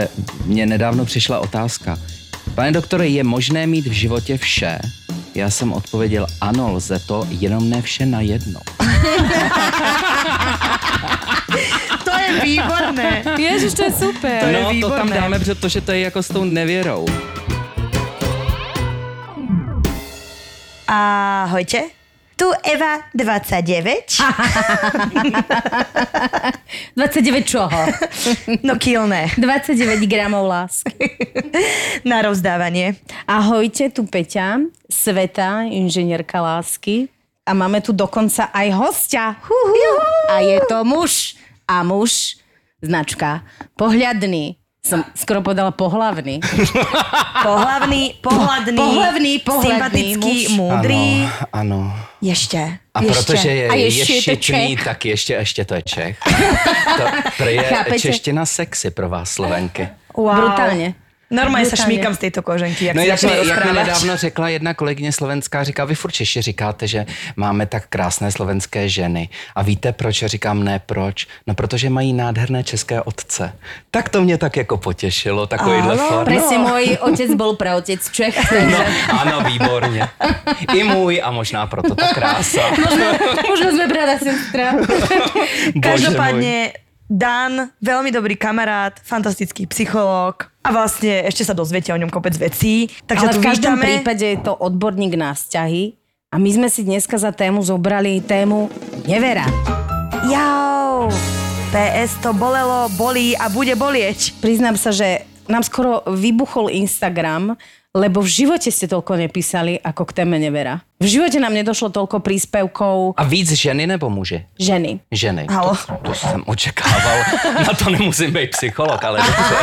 Hele, mně nedávno přišla otázka. Pane doktore, je možné mít v životě vše? Já jsem odpověděl, ano, lze to, jenom ne vše na jedno. To je výborné. Ježiš, to je super. To je no, to výborné. tam dáme, protože to je jako s tou nevěrou. Ahojte. Tu Eva 29. 29 čoho? No kilné. 29 gramov lásky. Na rozdávanie. Ahojte, tu Peťa, Sveta, inžinierka lásky. A máme tu dokonca aj hostia. Huhu. A je to muž. A muž, značka, pohľadný. Som skoro povedala pohlavný. Pohlavný, pohľadný, Pohlavný, pohľadný sympatický, muž. múdrý. Ano, ano. Ještě. A ještě. protože je, A je, ještě je šitný, tak ještě, ještě to je Čech. To, to je Chápete? čeština sexy pro vás, Slovenky. Wow. Brutálně. Normálně se šmíkám z této koženky, jak No si jak mi, jak mi nedávno řekla jedna kolegyně slovenská, říká, vy furt Češi říkáte, že máme tak krásné slovenské ženy. A víte proč? Já říkám, ne proč. No protože mají nádherné české otce. Tak to mě tak jako potěšilo, takovýhle for. Presne môj otec bol praotec Čech, No, ano, výborně. I můj a možná proto ta krása. možno, možno sme brada sestra. Bože můj. Dan, veľmi dobrý kamarát, fantastický psychológ a vlastne ešte sa dozviete o ňom kopec vecí. Takže Ale tu v každom vítame. prípade je to odborník na vzťahy a my sme si dneska za tému zobrali tému nevera. Jau, PS to bolelo, bolí a bude bolieť. Priznám sa, že nám skoro vybuchol Instagram, lebo v živote ste toľko nepísali ako k téme nevera. V živote nám nedošlo toľko príspevkov A víc ženy nebo muži? ženy. Ženy. Halo. To, to jsem očekával. Na to nemusím být psycholog, ale dobře.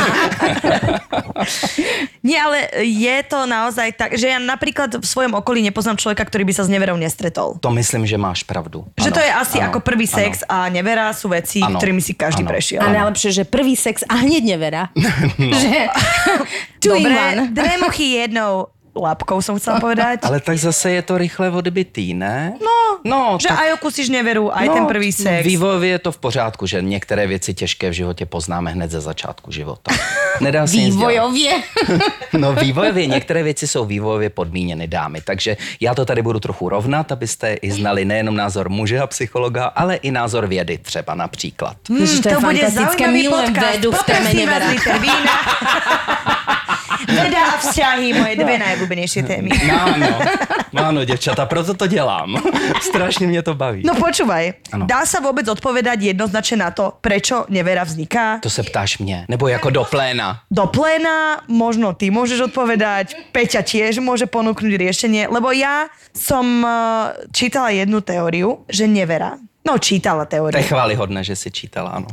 Nie, ale je to naozaj tak, že ja napríklad v svojom okolí nepoznám človeka, ktorý by sa s neverou nestretol. To myslím, že máš pravdu. Že Ano, to je asi ano, ako prvý ano. sex a nevera sú veci, Áno, ktorými si každý áno. prešiel. A najlepšie, že prvý sex a hneď nevera. No. Že Dobre, one. dve muchy jednou labkou som chcela povedať. Ale tak zase je to rychle odbytý, ne? No, no že tak, aj okusíš neveru, aj ten prvý sex. Vývojově je to v pořádku, že některé věci těžké v životě poznáme hned ze začátku života. Nedá se. Vývojově. No vývojově, některé věci jsou vývojově podmíněny dámy, takže já to tady budu trochu rovnat, abyste i znali nejenom názor muže a psychologa, ale i názor vědy třeba například. Ježiš, to je fantastické, zaujímavý podcast. vedu v téme vína. Veda a vzťahy, moje dvě najobľúbenejšie témy. No, ano, no, děvčata, proto to dělám. Strašně mě to baví. No počúvaj, Ano. dá sa vôbec odpovedať jednoznačne na to, prečo nevera vzniká? To se ptáš mě, nebo jako do pléna. Do pléna, možno ty môžeš odpovedať, Peťa tiež môže ponúknuť riešenie, lebo ja som eh, čítala jednu teóriu, že nevera. No, čítala To je chválihodné, že si čítala, ano.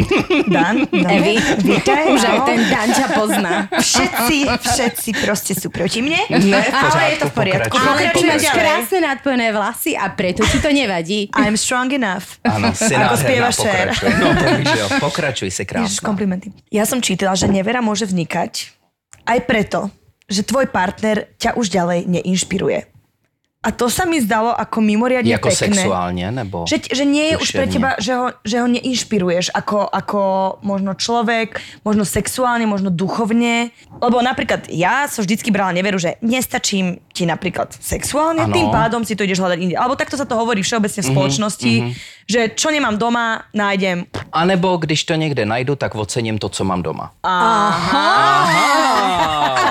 Dan, Dan. Evi, Vítaj, už aj ten Danča pozná. Všetci, všetci proste sú proti mne. Ne, v ale je to v poriadku. Ale ty máš krásne nadpojené vlasy a preto ti to nevadí. I'm strong enough. Ano, si Ako Cher. pokračuj. No to víš, jo, pokračuj si Ježiš, krásná. komplimenty. Ja som čítala, že nevera môže vznikať aj preto, že tvoj partner ťa už ďalej neinšpiruje. A to sa mi zdalo ako mimoriadne Jako pekné. sexuálně, nebo Že, že nie je už pre teba, že ho, že ho neinšpiruješ ako, ako možno človek, možno sexuálne, možno duchovne. Lebo napríklad ja som vždycky brala neveru, že nestačím ti napríklad sexuálne, Ano. tým pádom si to ideš hľadať inde. Alebo takto sa to hovorí všeobecne v spoločnosti, že čo nemám doma, nájdem. A nebo když to někde najdu, tak ocením to, co mám doma. A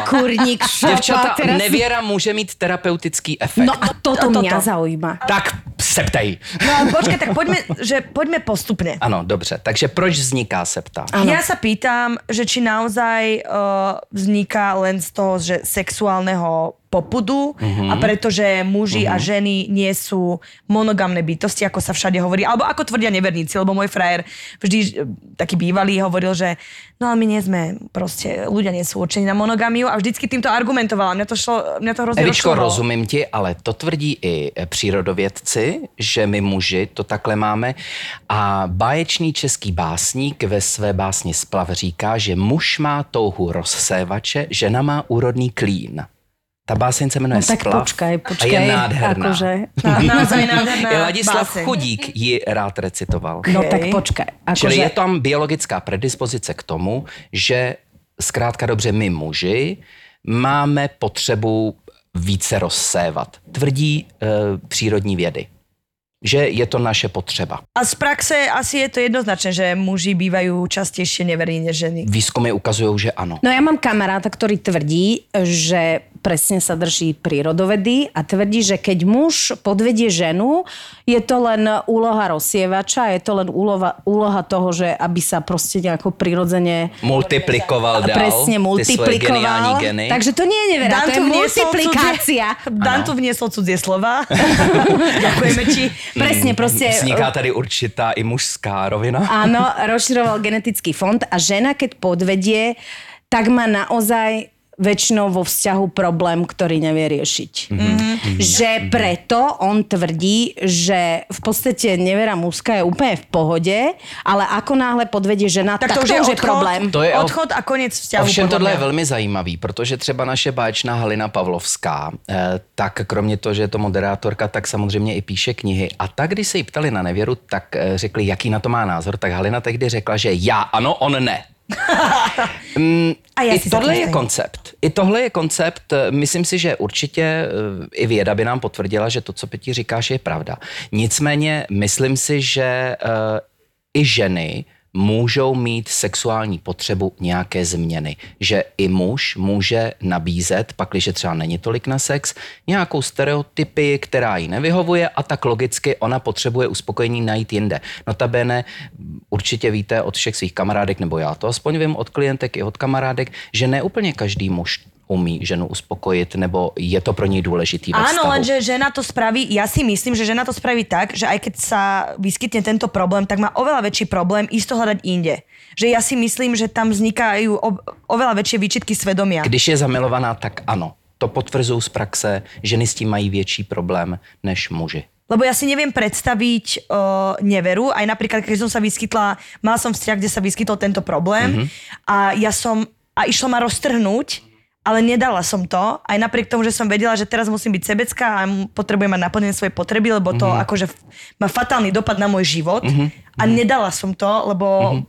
kurník šopa Děvčata, teraz... nevěra může mít terapeutický efekt. No a toto Toto. mňa zaujíma. Tak se ptej. No ale počkaj, tak poďme, že poďme postupne. Ano, dobře. Takže proč vzniká se ptá? Áno. Ja sa pýtam, že či naozaj uh, vzniká len z toho, že sexuálneho popudu Mhm. a pretože muži a ženy nie sú monogamné bytosti, ako sa všade hovorí, alebo ako tvrdia neverníci, lebo môj frajer vždy eh, taký bývalý hovoril, že no ale my nie sme proste, ľudia nie sú určení na monogamiu a vždycky týmto argumentovala. Mňa to, šlo, mňa to hrozně Evičko, rozumím ti, ale to tvrdí i přírodovědci, že my muži to takhle máme. A báječný český básník ve své básni Splav říká, že muž má touhu rozsévače, žena má úrodný klín. Ta báseň se jmenuje No tak Splav počkaj, a počkaj. je nádherná. Akože, naozaj nádherná Ladislav báseň. Chudík ji rád recitoval. no Okej. tak počkaj. Čili Akože, je tam biologická predispozice k tomu, že zkrátka dobře my muži máme potřebu více rozsévat. Tvrdí e, přírodní vědy že je to naše potřeba. A z praxe asi je to jednoznačné, že muži bývajú častejšie neverní než ženy. Výzkumy ukazujú, že áno. No ja mám kamaráta, ktorý tvrdí, že presne sa drží prírodovedy a tvrdí, že keď muž podvedie ženu, je to len úloha rozsievača, je to len úloha, úloha toho, že aby sa proste nejako prirodzene... Multiplikoval dál Presne, multiplikoval. Geny. Takže to nie je nevera, to je multiplikácia. Cudzie, Dan tu vniesol cudzie slova. Ďakujeme ti. Presne, proste... Vzniká tady určitá i mužská rovina. Áno, rozširoval genetický fond a žena, keď podvedie, tak má naozaj väčšinou vo vzťahu problém, ktorý nevie riešiť. Mm-hmm. Že preto on tvrdí, že v podstate nevera mužská je úplne v pohode, ale ako náhle podvedie žena, tak, tak to, už je, odchod, je problém. To je odchod a konec vzťahu. Ovšem tohle je velmi zajímavý, protože třeba naše báječná Halina Pavlovská, eh, tak kromě toho, že je to moderátorka, tak samozřejmě i píše knihy. A tak, když se jí ptali na nevěru, tak eh, řekli, jaký na to má názor, tak Halina tehdy řekla, že já ano, on ne. mm, a I tohle je koncept. I tohle je koncept. Myslím si, že určitě eh, i věda by nám potvrdila, že to, co Peti říkáš, je pravda. Nicméně myslím si, že uh, i ženy můžou mít sexuální potřebu nějaké změny. Že i muž může nabízet, pakliže třeba není tolik na sex, nějakou stereotypy, která jí nevyhovuje a tak logicky ona potřebuje uspokojení najít jinde. Notabene určitě víte od všech svých kamarádek, nebo já to aspoň vím od klientek i od kamarádek, že ne úplně každý muž umí ženu uspokojit, nebo je to pro ní důležitý ve Áno, lenže žena to spraví, ja si myslím, že žena to spraví tak, že aj keď sa vyskytne tento problém, tak má oveľa väčší problém isto hľadať inde. Že ja si myslím, že tam vznikajú oveľa väčšie výčitky svedomia. Když je zamilovaná, tak ano. To potvrzují z praxe, ženy s tím mají větší problém než muži. Lebo ja si neviem predstaviť uh, neveru, aj napríklad, keď som sa vyskytla, mala som vzťah, kde sa vyskytol tento problém mm-hmm. a ja som, a išlo ma roztrhnúť ale nedala som to, aj napriek tomu, že som vedela, že teraz musím byť sebecká a potrebujem mať naplnené svoje potreby, lebo to mm-hmm. akože má fatálny dopad na môj život mm-hmm. a nedala som to, lebo mm-hmm.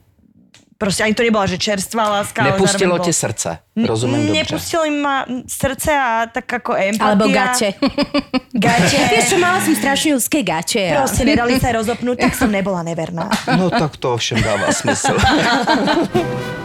proste ani to nebola, že čerstvá láska. Nepustilo ti srdce, rozumiem dobře. Nepustilo ma srdce a tak ako empatia. Alebo gače. Gače. Vieš čo, mala som strašne úzké gače. A... Proste nedali sa rozopnúť, tak som nebola neverná. No tak to ovšem dáva smysl.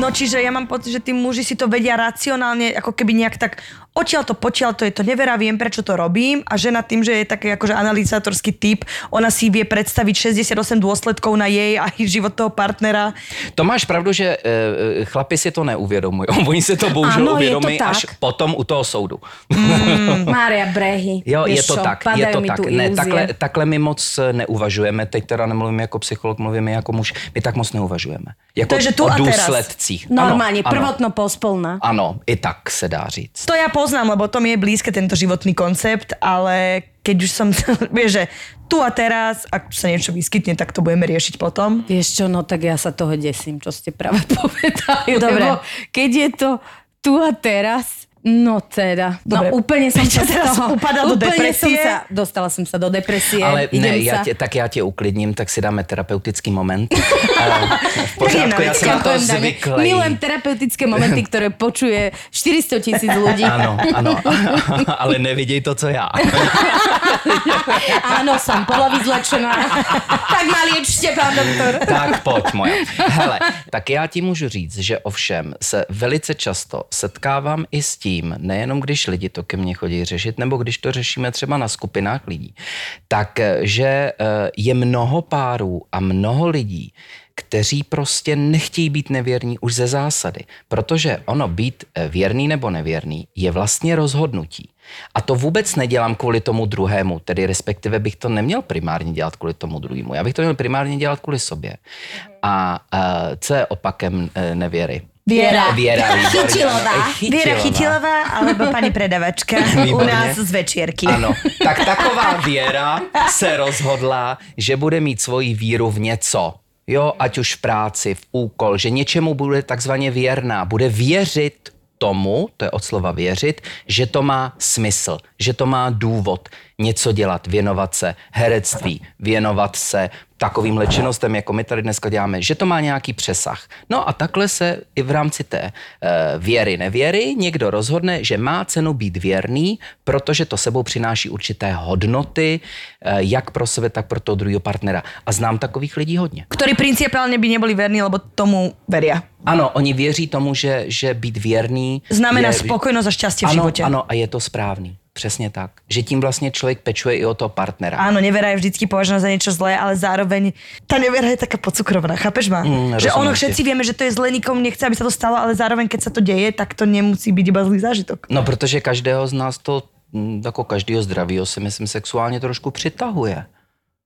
No čiže ja mám pocit, že tí muži si to vedia racionálne, ako keby nejak tak odtiaľ to, potiaľ to je to, neverá, viem, prečo to robím a žena tým, že je taký akože analyzátorský typ, ona si vie predstaviť 68 dôsledkov na jej a život toho partnera. To máš pravdu, že e, chlapi si to neuvědomují. Oni se to bohužel uvědomí až potom u toho soudu. Mm, Mária Brehy. Jo, je to čo, tak, je to tak. Ne, takhle, takhle my moc neuvažujeme. Teď teda nemluvím jako psycholog, mluvím jako muž. My tak moc neuvažujeme. Jako to je, že tu o důsledcích. Normálně, prvotno pospolna. Ano, i tak se dá říct. To já poznám, lebo to mi je blízke tento životný koncept, ale keď už som, vieš, že tu a teraz, ak sa niečo vyskytne, tak to budeme riešiť potom. Vieš čo, no tak ja sa toho desím, čo ste práve povedali. Dobre. Lebo keď je to tu a teraz, No teda, no Dobre. no úplne som sa teraz toho, upadal do depresie. Som sa, dostala som sa do depresie. Ale ne, ja te, tak ja tě uklidním, tak si dáme terapeutický moment. v pořádku, ja som na to zvyklý. Milujem terapeutické momenty, ktoré počuje 400 tisíc ľudí. Áno, áno, ale nevidej to, co ja. Áno, som polovi zlečená. tak ma liečte, pán doktor. tak pojď moja. Hele, tak já ti můžu říct, že ovšem se velice často setkávám i s tím, tím, nejenom když lidi to ke mně chodí řešit, nebo když to řešíme třeba na skupinách lidí, tak eh, že eh, je mnoho párů a mnoho lidí, kteří prostě nechtějí být nevěrní už ze zásady. Protože ono být eh, věrný nebo nevěrný je vlastně rozhodnutí. A to vůbec nedělám kvůli tomu druhému, tedy respektive bych to neměl primárně dělat kvůli tomu druhému. Já bych to měl primárně dělat kvůli sobě. A co je opakem nevěry? Viera. Viera Chytilová. Viera Chytilová alebo pani predavačka u nás z večierky. Ano, tak taková Viera se rozhodla, že bude mít svoji víru v něco. Jo, ať už v práci, v úkol, že něčemu bude takzvaně věrná, bude věřit tomu, to je od slova věřit, že to má smysl, že to má důvod něco dělat, věnovat se herectví, věnovat se takovým činnostem, jako my tady dneska děláme, že to má nějaký přesah. No a takhle se i v rámci té e, věry, nevěry někdo rozhodne, že má cenu být věrný, protože to sebou přináší určité hodnoty, e, jak pro sebe, tak pro toho druhého partnera. A znám takových lidí hodně. Ktorí principiálne by neboli verní, lebo tomu veria. Ano, oni věří tomu, že, že být věrný Znamená je, spokojnosť a šťastie v ano, živote. ano, a je to správný. Přesně tak. Že tím vlastně člověk pečuje i o toho partnera. Áno, nevera je vždycky považovaná za niečo zlé, ale zároveň tá nevera je taká pocukrovná, chápeš ma? Mm, že ono všetci vieme, že to je zlé, nikomu nechce, aby sa to stalo, ale zároveň keď sa to deje, tak to nemusí byť iba zlý zážitok. No, protože každého z nás to, mm, jako každého zdravého si myslím, sexuálně trošku přitahuje.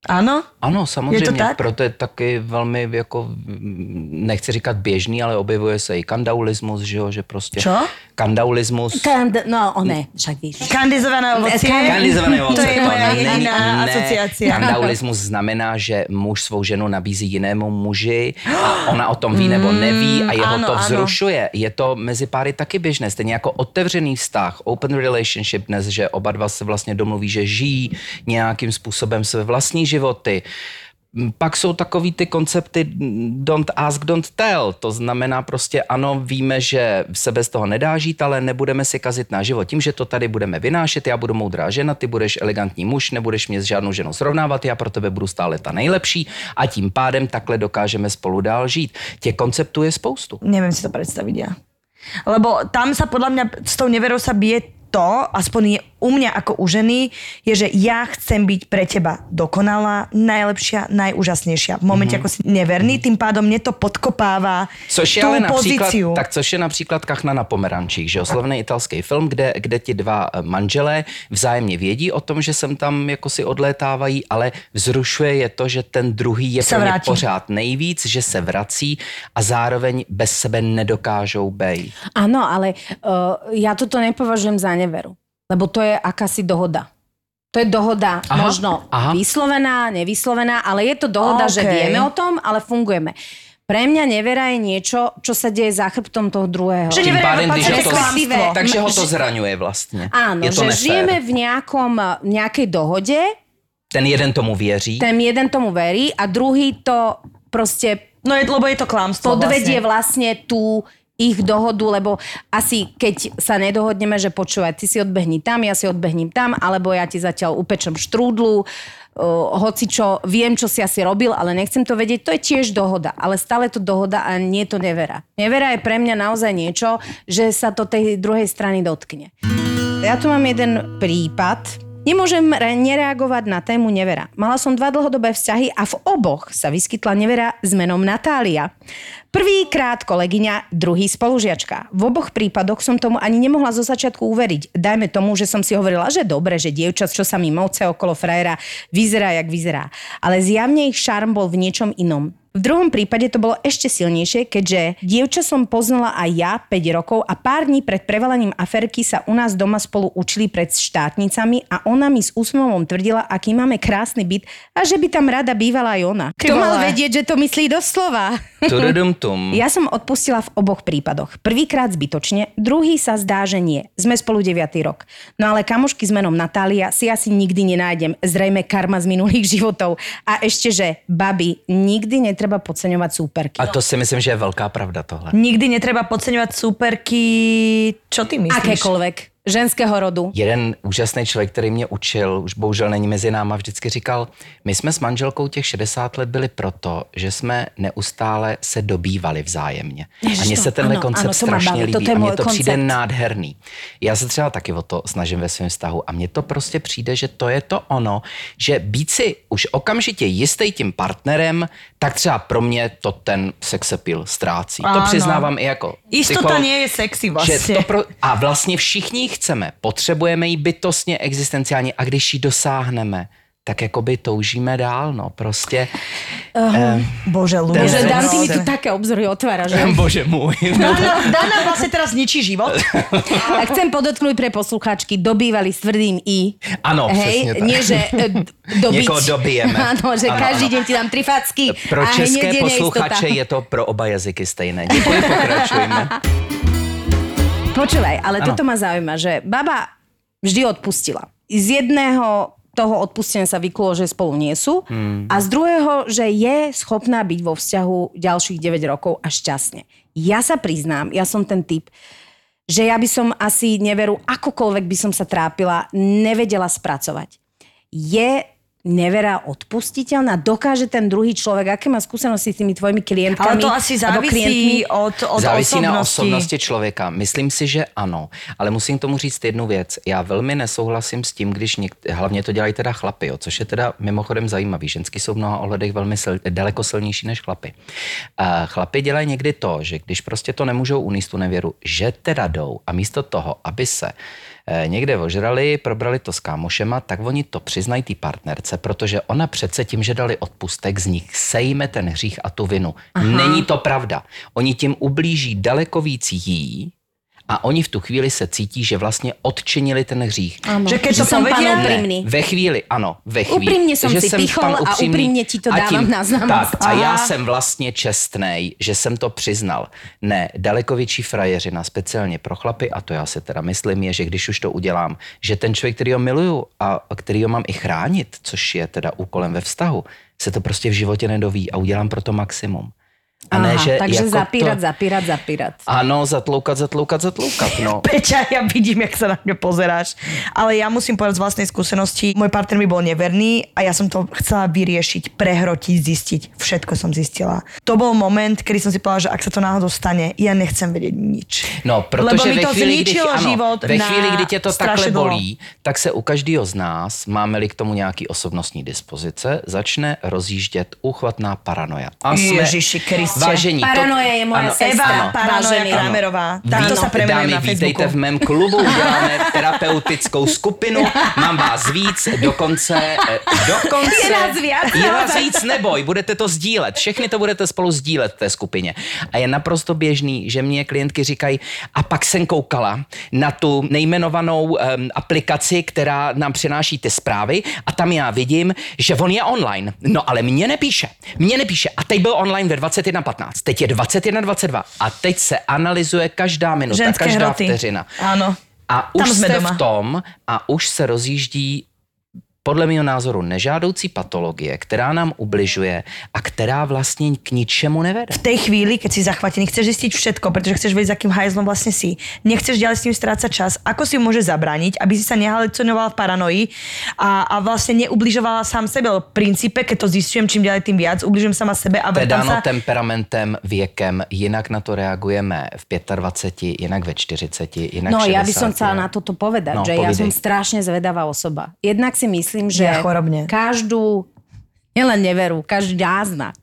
Áno? Ano, samozřejmě. tak? Proto je taky velmi, jako, mm, nechci říkat běžný, ale objevuje se i kandaulismus, že jo, že prostě... Čo? Kandaulismus. Kand- no, one, však víš. Kandizované ovocie. Kandalizované To ovoce, je moja není- jediná ne. asociácia. Kandaulismus znamená, že muž svou ženu nabízí jinému muži a ona o tom ví nebo neví a jeho ano, to ano. vzrušuje. Je to mezi páry taky běžné, stejně jako otevřený vztah, open relationship dnes, že oba dva se vlastně domluví, že žijí nějakým způsobem své vlastní životy. Pak jsou takový ty koncepty don't ask, don't tell. To znamená prostě ano, víme, že se bez toho nedá žít, ale nebudeme si kazit na život. Tím, že to tady budeme vynášet, já budu moudrá žena, ty budeš elegantní muž, nebudeš mě s žádnou ženou srovnávat, já pro tebe budu stále ta nejlepší a tím pádem takhle dokážeme spolu dál žít. Těch konceptů je spoustu. Neviem si to predstaviť ja. Lebo tam sa podľa mňa s tou neverou sa bije to, aspoň je u mňa ako u ženy, je, že ja chcem byť pre teba dokonalá, najlepšia, najúžasnejšia. V momente, mm-hmm. ako si neverný, tým pádom mne to podkopáva Což je tú ale například, pozíciu. tak což je například Kachna na pomerančích, že jo, slavný italský film, kde, kde ti dva eh, manželé vzájemně vědí o tom, že sem tam jako si odlétávají, ale vzrušuje je to, že ten druhý je Se pro ně pořád nejvíc, že se vrací a zároveň bez sebe nedokážou bejt. Áno, ale uh, ja toto nepovažujem za neveru. Lebo to je akási dohoda. To je dohoda Aha, možno aha. vyslovená, nevyslovená, ale je to dohoda, že OK. vieme o tom, ale fungujeme. Pre mňa nevera je niečo, čo sa deje za chrbtom toho druhého. Že nevera pádem, když ho to, takže ho to Že- zraňuje vlastně. Áno, je to že nefér. žijeme v nejakom, nejakej dohode, Ten jeden tomu věří. ten jeden tomu verí a druhý to proste No je, lebo je to klamstvo podvedie vlastne. vlastne tú ich dohodu, lebo asi keď sa nedohodneme, že počúvaj, ty si odbehni tam, ja si odbehním tam, alebo ja ti zatiaľ upečem štrúdlu, uh, hoci čo, viem, čo si asi robil, ale nechcem to vedieť, to je tiež dohoda, ale stále to dohoda a nie to nevera. Nevera je pre mňa naozaj niečo, že sa to tej druhej strany dotkne. Ja tu mám jeden prípad. Nemôžem re- nereagovať na tému nevera. Mala som dva dlhodobé vzťahy a v oboch sa vyskytla nevera s menom Natália. Prvýkrát kolegyňa, druhý spolužiačka. V oboch prípadoch som tomu ani nemohla zo začiatku uveriť. Dajme tomu, že som si hovorila, že dobre, že dievčat, čo sa mi moce okolo frajera, vyzerá, jak vyzerá. Ale zjavne ich šarm bol v niečom inom. V druhom prípade to bolo ešte silnejšie, keďže dievča som poznala aj ja 5 rokov a pár dní pred prevalením aferky sa u nás doma spolu učili pred štátnicami a ona mi s úsmevom tvrdila, aký máme krásny byt a že by tam rada bývala aj ona. Ty Kto mal vedieť, že to myslí doslova? Ja som odpustila v oboch prípadoch. Prvýkrát zbytočne, druhý sa zdá, že nie. Sme spolu 9. rok. No ale kamošky s menom Natália si asi nikdy nenájdem. Zrejme karma z minulých životov. A ešte, že babi, nikdy netreba podceňovať súperky. A to si myslím, že je velká pravda tohle. Nikdy netreba podceňovať súperky... Čo ty myslíš? Akékoľvek. Ženského rodu. Jeden úžasný člověk, který mě učil, už bohužel není mezi náma, vždycky říkal, my jsme s manželkou těch 60 let byli proto, že jsme neustále se dobývali vzájemně. Ježiš, a mně to- se tenhle ano, koncept ano, to strašně líbí je a mně to přijde koncept. nádherný. Já se třeba taky o to snažím ve svém vztahu a mně to prostě přijde, že to je to ono, že být si už okamžitě jistý tím partnerem, tak třeba pro mě to ten sex appeal ztrácí. To Áno. přiznávám i jako Istota psycholog. nie je sexy Že vlastne. to pro, a vlastně všichni chceme, potřebujeme ji bytostně, existenciálně a když ji dosáhneme, tak jakoby toužíme dál, no, prostě. Bože, ľudia. Bože, Ten- Dan, ty mi tu také obzory otváraš. že? Bože môj. Dana, Dana vlastne teraz ničí život. A chcem podotknúť pre poslucháčky, dobývali s tvrdým I. Ano, Hej, přesně tak. nie, že e, d- dobiť. Někoho dobijeme. Áno, že Ano, každý ano. deň ti dám tri facky. Pro české posluchače je to pro oba jazyky stejné. Děkuji, pokračujeme. Počúvaj, ale ano. toto ma zaujíma, že baba vždy odpustila. Z jedného toho odpustenia sa vyklulo, že spolu nie sú hmm. a z druhého, že je schopná byť vo vzťahu ďalších 9 rokov a šťastne. Ja sa priznám, ja som ten typ, že ja by som asi neveru, akokoľvek by som sa trápila, nevedela spracovať. Je nevera odpustiteľná? Dokáže ten druhý človek, aké má skúsenosti s tými tvojimi klientkami? Ale to asi závisí od, od závisí osobnosti. na osobnosti člověka. Myslím si, že ano, ale musím tomu říct jednu věc. Já velmi nesouhlasím s tím, když něk... hlavně to dělají teda chlapy, jo, což je teda mimochodem zajímavý. Ženský jsou v mnoha ohledech velmi sil... daleko silnější než chlapy. Uh, chlapy dělají někdy to, že když prostě to nemůžou uníst tu nevěru, že teda jdou a místo toho, aby se někde ožrali, probrali to s kámošema, tak oni to přiznají té partnerce, protože ona přece tím, že dali odpustek, z nich sejme ten hřích a tu vinu. Aha. Není to pravda. Oni tím ublíží daleko víc jí, a oni v tu chvíli se cítí, že vlastně odčinili ten hřích. Ano. Že keď to som pán úprimný. Ve chvíli, ano, ve chvíli. Úprimně jsem si pichol a úprimně ti to dávám tím, na znám. Tak, a já jsem vlastně čestnej, že jsem to přiznal. Ne, daleko větší frajeřina, speciálně pro chlapy, a to já si teda myslím, je, že když už to udělám, že ten člověk, který ho miluju a který ho mám i chránit, což je teda úkolem ve vztahu, se to prostě v životě nedoví a udělám pro to maximum. A ne, že takže jako zapírat, to... zapírat, zapírat. Ano, zatloukat, zatloukat, zatloukat, no. Peťa, ja vidím, jak sa na mňa pozeráš. Ale ja musím povedať z vlastnej skúsenosti, môj partner mi bol neverný a ja som to chcela vyriešiť, prehrotiť, zistiť. Všetko som zistila. To bol moment, kedy som si povedala, že ak sa to náhodou stane, ja nechcem vedieť nič. No, protože Lebo mi to chvíli, když, zničilo ano, život ve chvíli, kdy tě to takhle bolí, tak se u každého z nás, máme-li k tomu nějaký osobnostní dispozice, začne rozjíždět úchvatná paranoja. A jsme, Ježiši Kriste. Vážení, to, Paranoja je moja ano, sestra. Eva Paranoja Vážený. Kramerová. Takto sa premenujem Dámy, na vítejte Facebooku. v mém klubu, děláme terapeutickou skupinu, mám vás víc, dokonce, eh, dokonce... Je nás víc. Je vás víc, neboj, budete to sdílet, všechny to budete spolu sdílet v té skupině. A je naprosto běžný, že mě klientky říkají, a pak jsem koukala na tu nejmenovanou um, aplikaci, která nám přináší ty zprávy a tam já vidím, že on je online. No ale mě nepíše, mě nepíše. A teď byl online ve 21.15, teď je 21.22 a teď se analyzuje každá minuta, Ženské každá hroty. vteřina. Áno. A Tam už jsme jste doma. v tom a už se rozjíždí podle mého názoru nežádoucí patologie, která nám ubližuje a která vlastně k ničemu nevede. v tej chvíli, keď si zachvatený, chceš zistiť všetko, pretože chceš vedieť, s akým hajzlom vlastne si. Nechceš ďalej s ním strácať čas. Ako si môže zabrániť, aby si sa nehalucinovala v paranoji a, a vlastne neubližovala sám sebe. V princípe, keď to zistujem čím ďalej tým viac, ubližujem sama sebe a To je vrtám dáno sa... temperamentem, věkem, jinak na to reagujeme v 25, jinak ve 40, jinak No 60. ja by som chcela na toto povedať, No, že ja povidej. som strašne zvedavá osoba. Jednak si myslím, že Ja chorobne. každú, nielen neveru, každý náznak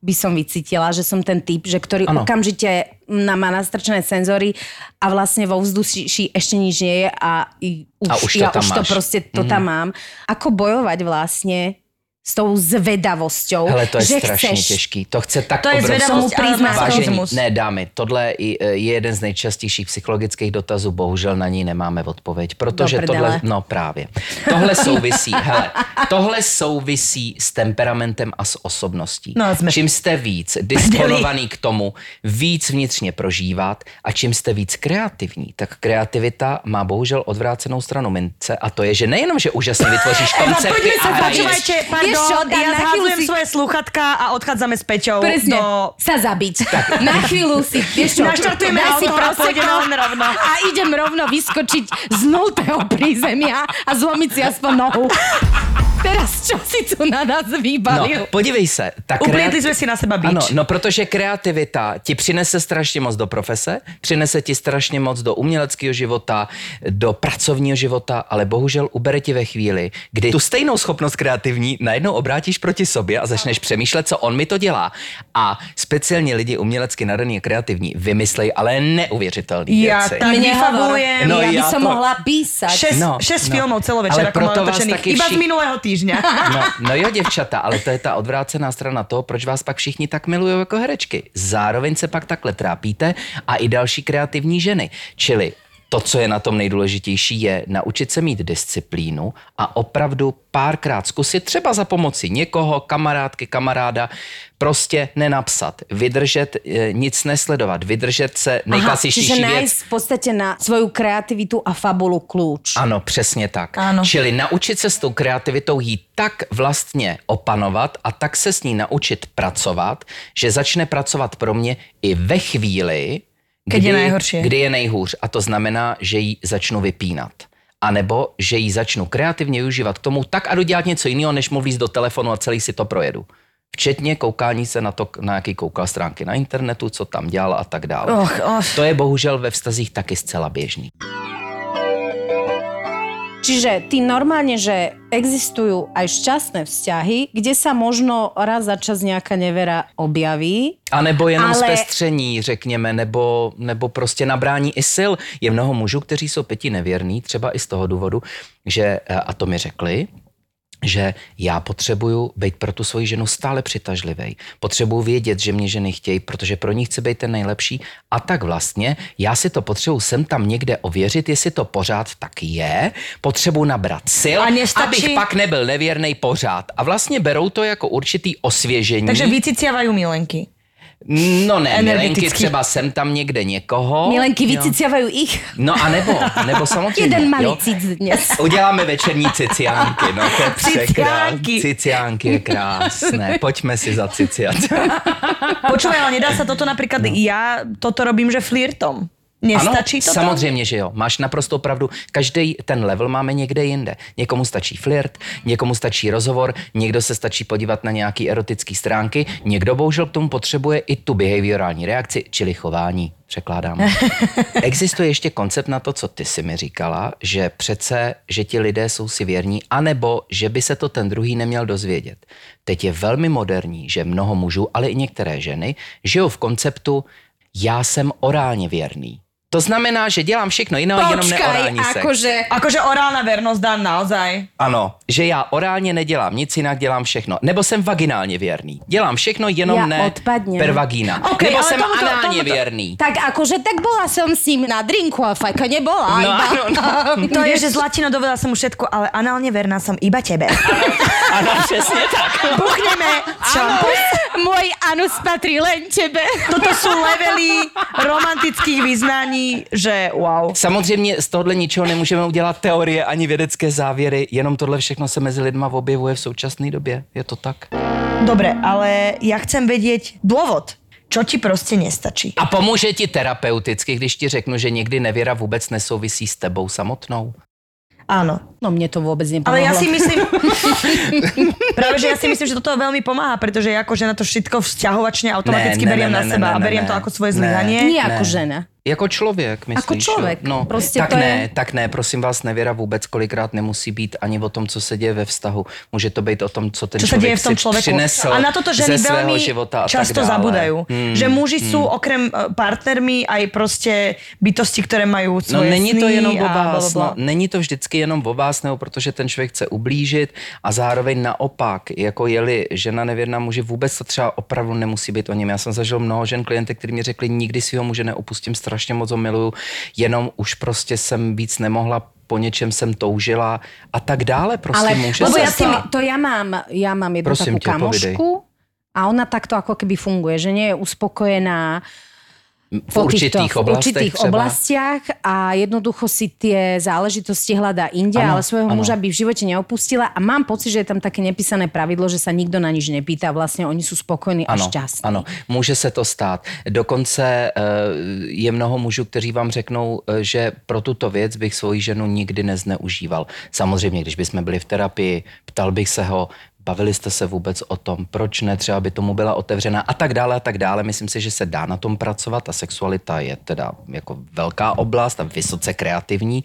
by som vycítila, že som ten typ, že ktorý Ano. okamžite na, má nastrčené senzory a vlastne vo vzduší ešte nič nie je a, i, už, A už to ja tam už to máš. Mhm. proste to tam mám. Ako bojovať vlastne s tou zvedavosťou, Hele, to je že strašně chceš. těžký. To chce tak To je obrovskou... zvedavost. Vážení, ne dámy, tohle i- je jeden z nejčastějších psychologických dotazů, bohužel na ní nemáme odpověď, protože tohle, no právě, tohle souvisí, hele, tohle souvisí s temperamentem a s osobností. No, jsme- Čím jste víc disponovaný k tomu, víc vnitřně prožívat a čím jste víc kreativní, tak kreativita má bohužel odvrácenou stranu mince a to je, že nejenom, že úžasně vytvoříš koncepty počúvajte, pardon, Vieš čo, ja na chvíľu zhadzujem si- svoje sluchatka a odchádzame s Peťou Presne, do... sa zabiť. Na chvíľu si, vieš čo, Naštartujeme daj si auto a rovno. A idem rovno vyskočiť z nultého prízemia a zlomiť si aspoň nohu. Teraz čo si tu na nás vybalil? No, podívej se. Ta Uplietli sme si na seba bič. Ano, no protože kreativita ti přinese strašně moc do profese, přinese ti strašně moc do uměleckého života, do pracovního života, ale bohužel ubere ti ve chvíli, kdy tu stejnou schopnost kreativní najednou obrátíš proti sobě a začneš přemýšlet, co on mi to dělá. A speciálně lidi umělecky nadaný a kreativní vymyslejí ale neuvěřitelný Ja věci. tak Mne vyfabujem. no, No, ja by ja som to- mohla písať. Šesť, No, šesť no. filmov celovečer, Ale ako proto mám vás natočených. taky Iba z vši- minulého týždňa. No, no jo, děvčata, ale to je ta odvrácená strana toho, proč vás pak všichni tak milují jako herečky. Zároveň se pak takhle trápíte a i další kreativní ženy. Čili to, co je na tom nejdůležitější, je naučit se mít disciplínu a opravdu párkrát zkusit třeba za pomoci někoho, kamarádky, kamaráda, prostě nenapsat, vydržet, e, nic nesledovat, vydržet se nejklasičtější čiže věc. v podstate na svoju kreativitu a fabulu kľúč. Ano, přesně tak. Ano. Čili naučit se s tou kreativitou jí tak vlastně opanovat a tak se s ní naučit pracovat, že začne pracovat pro mě i ve chvíli, Keď je najhoršie. kdy je nejhůř. A to znamená, že ji začnu vypínat. A nebo, že ji začnu kreativně využívat k tomu, tak a dělat něco jiného, než mluvíš do telefonu a celý si to projedu. Včetně koukání se na to, na jaký koukal stránky na internetu, co tam dělal a tak dále. Och, och. To je bohužel ve vztazích taky zcela běžný. Čiže ty normálne, že existujú aj šťastné vzťahy, kde sa možno raz za čas nejaká nevera objaví. A nebo jenom Ale- zpestření, řekněme, nebo, nebo prostě nabrání i sil. Je mnoho mužů, kteří jsou pěti nevěrní, třeba i z toho důvodu, že, eh, a to mi řekli, že já potřebuju být pro tu svoji ženu stále přitažlivý. Potřebuju vědět, že mě ženy chtějí, protože pro ní chci být ten nejlepší. A tak vlastně já si to potřebuju sem tam někde ověřit, jestli to pořád tak je. Potřebuju nabrat sil, A nestačí- abych pak nebyl nevěrný pořád. A vlastně berou to jako určitý osvěžení. Takže vyciciavajú milenky. No ne, milenky třeba sem tam někde někoho. Milenky Jo. vyciciavajú ich. No a nebo, nebo samozřejmě. Jeden malý cic dnes. Uděláme večerní ciciánky, no to je. Ciciánky. Ciciánky je krásné, pojďme si zaciciat. Počúvaj, ale nedá sa toto napríklad, no. ja toto robím, že flirtom. Nestačí to? samozřejmě, že jo. Máš naprosto pravdu. Každý ten level máme někde jinde. Někomu stačí flirt, někomu stačí rozhovor, někdo se stačí podívat na nějaký erotický stránky, někdo bohužel k tomu potřebuje i tu behaviorální reakci, čili chování. Překládám. Existuje ještě koncept na to, co ty si mi říkala, že přece, že ti lidé jsou si věrní, anebo že by se to ten druhý neměl dozvědět. Teď je velmi moderní, že mnoho mužů, ale i některé ženy, žijou v konceptu já jsem orálně věrný. To znamená, že dělám všechno jiné, jenom Počkaj, neorální sex. akože... Akože orálna vernosť dá naozaj. Ano, že já orálně nedělám nic, jinak dělám všechno. Nebo jsem vaginálně věrný. Dělám všechno, jenom Ja ne odpadnem. per vagina. Ok, Nebo ale jsem tomuto- análně tomuto- věrný. Tak akože tak bola som s ním na drinku a fajka nebola. No iba. no. To je, že Zlatino dovedala som už všetko, ale análne verná som iba tebe. Ano, přesně tak. Buchneme šampus. Môj anus patrí len tebe. Toto sú levely romantických vyznaní, že wow. Samozřejmě z tohohle ničeho nemůžeme udělat teorie ani vědecké závěry, jenom tohle všechno se mezi lidma objevuje v současné době. Je to tak? Dobre, ale ja chcem vedieť dôvod, čo ti proste nestačí. A pomůže ti terapeuticky, když ti řeknu, že někdy nevěra vůbec nesouvisí s tebou samotnou? Áno. No mne to vôbec nepomohlo. Ale ja si myslím, práve že ja si myslím, že toto veľmi pomáha, pretože ja ako žena to všetko vzťahovačne automaticky Ne, ne, beriem ne, na ne, seba ne, a ne, beriem ne. to ako svoje Ne. zlyhanie. Nie ako Ne. žena. Jako člověk, myslíš? Ako člověk. jo? No, Prostě tak to je- ne, tak ne, prosím vás, nevěra vůbec kolikrát nemusí být ani o tom, co se děje ve vztahu. Může to být o tom, co ten sa člověk deje v tom si človeku. přinesl A na toto ženy veľmi života a často zabudajú. Hmm. Že muži sú okrem e, partnermi aj proste bytosti, ktoré majú No svoje není sny to jenom o a vás, no, není to vždycky jenom o vás, nebo protože ten člověk chce ublížit a zároveň naopak, jako je-li žena nevěrná muži, vůbec to třeba opravdu nemusí být o něm. Já jsem zažil mnoho žen klientek, kteří mi řekli, nikdy svého muže neopustím, strašně moc ho miluju, jenom už prostě jsem víc nemohla, po něčem jsem toužila a tak dále. Prostě Ale, může lebo se ja, tým, to ja mám, ja mám jednu Prosím takú kamošku a ona takto ako keby funguje, že nie je uspokojená v po určitých týchto, v oblastech určitých třeba. oblastiach a jednoducho si tie záležitosti hľadá inde, Ano, ale svojho ano. muža by v živote neopustila a mám pocit, že je tam také nepísané pravidlo, že sa nikto na nič nepýta, vlastne oni sú spokojní a Ano, šťastní. ano, může se to stát. Dokonce eh, je mnoho mužů, kteří vám řeknou, eh, že pro tuto věc bych svoji ženu nikdy nezneužíval. Samozřejmě, když bychom byli v terapii, ptal bych se ho, bavili jste se vůbec o tom, proč ne, třeba by tomu byla otevřená a tak dále a tak dále. Myslím si, že se dá na tom pracovat. Ta sexualita je teda jako velká oblast a vysoce kreativní.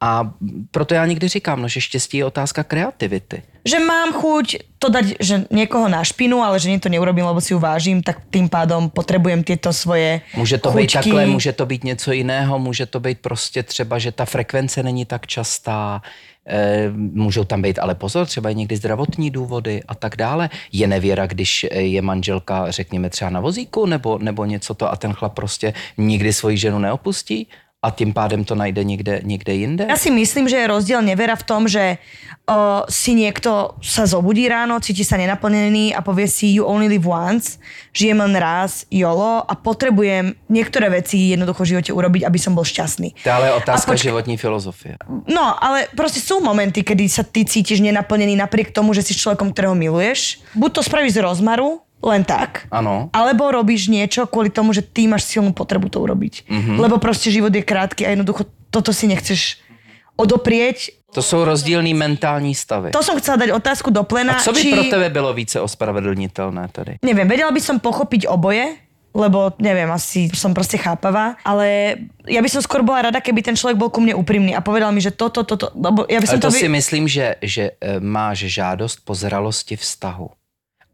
A proto já někdy říkám, no, že štěstí je otázka kreativity. Že mám chuť to dať že niekoho na špinu, ale že to neurobím, lebo si ju vážim, tak tým pádom potrebujem tieto svoje Může to chuťky. být takhle, může to být něco jiného, může to být prostě třeba, že ta frekvence není tak častá, můžou tam být ale pozor, třeba někdy zdravotní důvody a tak dále. Je nevěra, když eh, je manželka, řekněme třeba na vozíku nebo, nebo něco to a ten chlap prostě nikdy svoji ženu neopustí, a tím pádem to najde někde, někde jinde? Ja si myslím, že je rozdiel nevera v tom, že o, si niekto sa zobudí ráno, cíti sa nenaplnený a povie si you only live once, žijem len raz, jolo a potrebujem niektoré veci jednoducho v živote urobiť, aby som bol šťastný. To je ale otázka A počkej- životní filozofie. No, ale proste sú momenty, kedy sa ty cítiš nenaplnený napriek tomu, že si s človekom, ktorého miluješ. Buď to spravíš z rozmaru, len tak. Ano. Alebo robíš niečo kvôli tomu, že ty máš silnú potrebu to urobiť. Mm-hmm. Lebo proste život je krátky a jednoducho toto si nechceš odoprieť. To jsou rozdílný mentální stavy. To som chcela dať otázku do plena. A co by či... pro tebe bylo více ospravedlnitelné tady? Neviem, vedela by som pochopiť oboje, lebo neviem, asi som proste chápavá, ale ja by som skôr bola rada, keby ten človek bol ku mne úprimný a povedal mi, že toto, toto, lebo ja by som Ale to vy- si myslím, že, že eh, máš žádost po zralosti vztahu.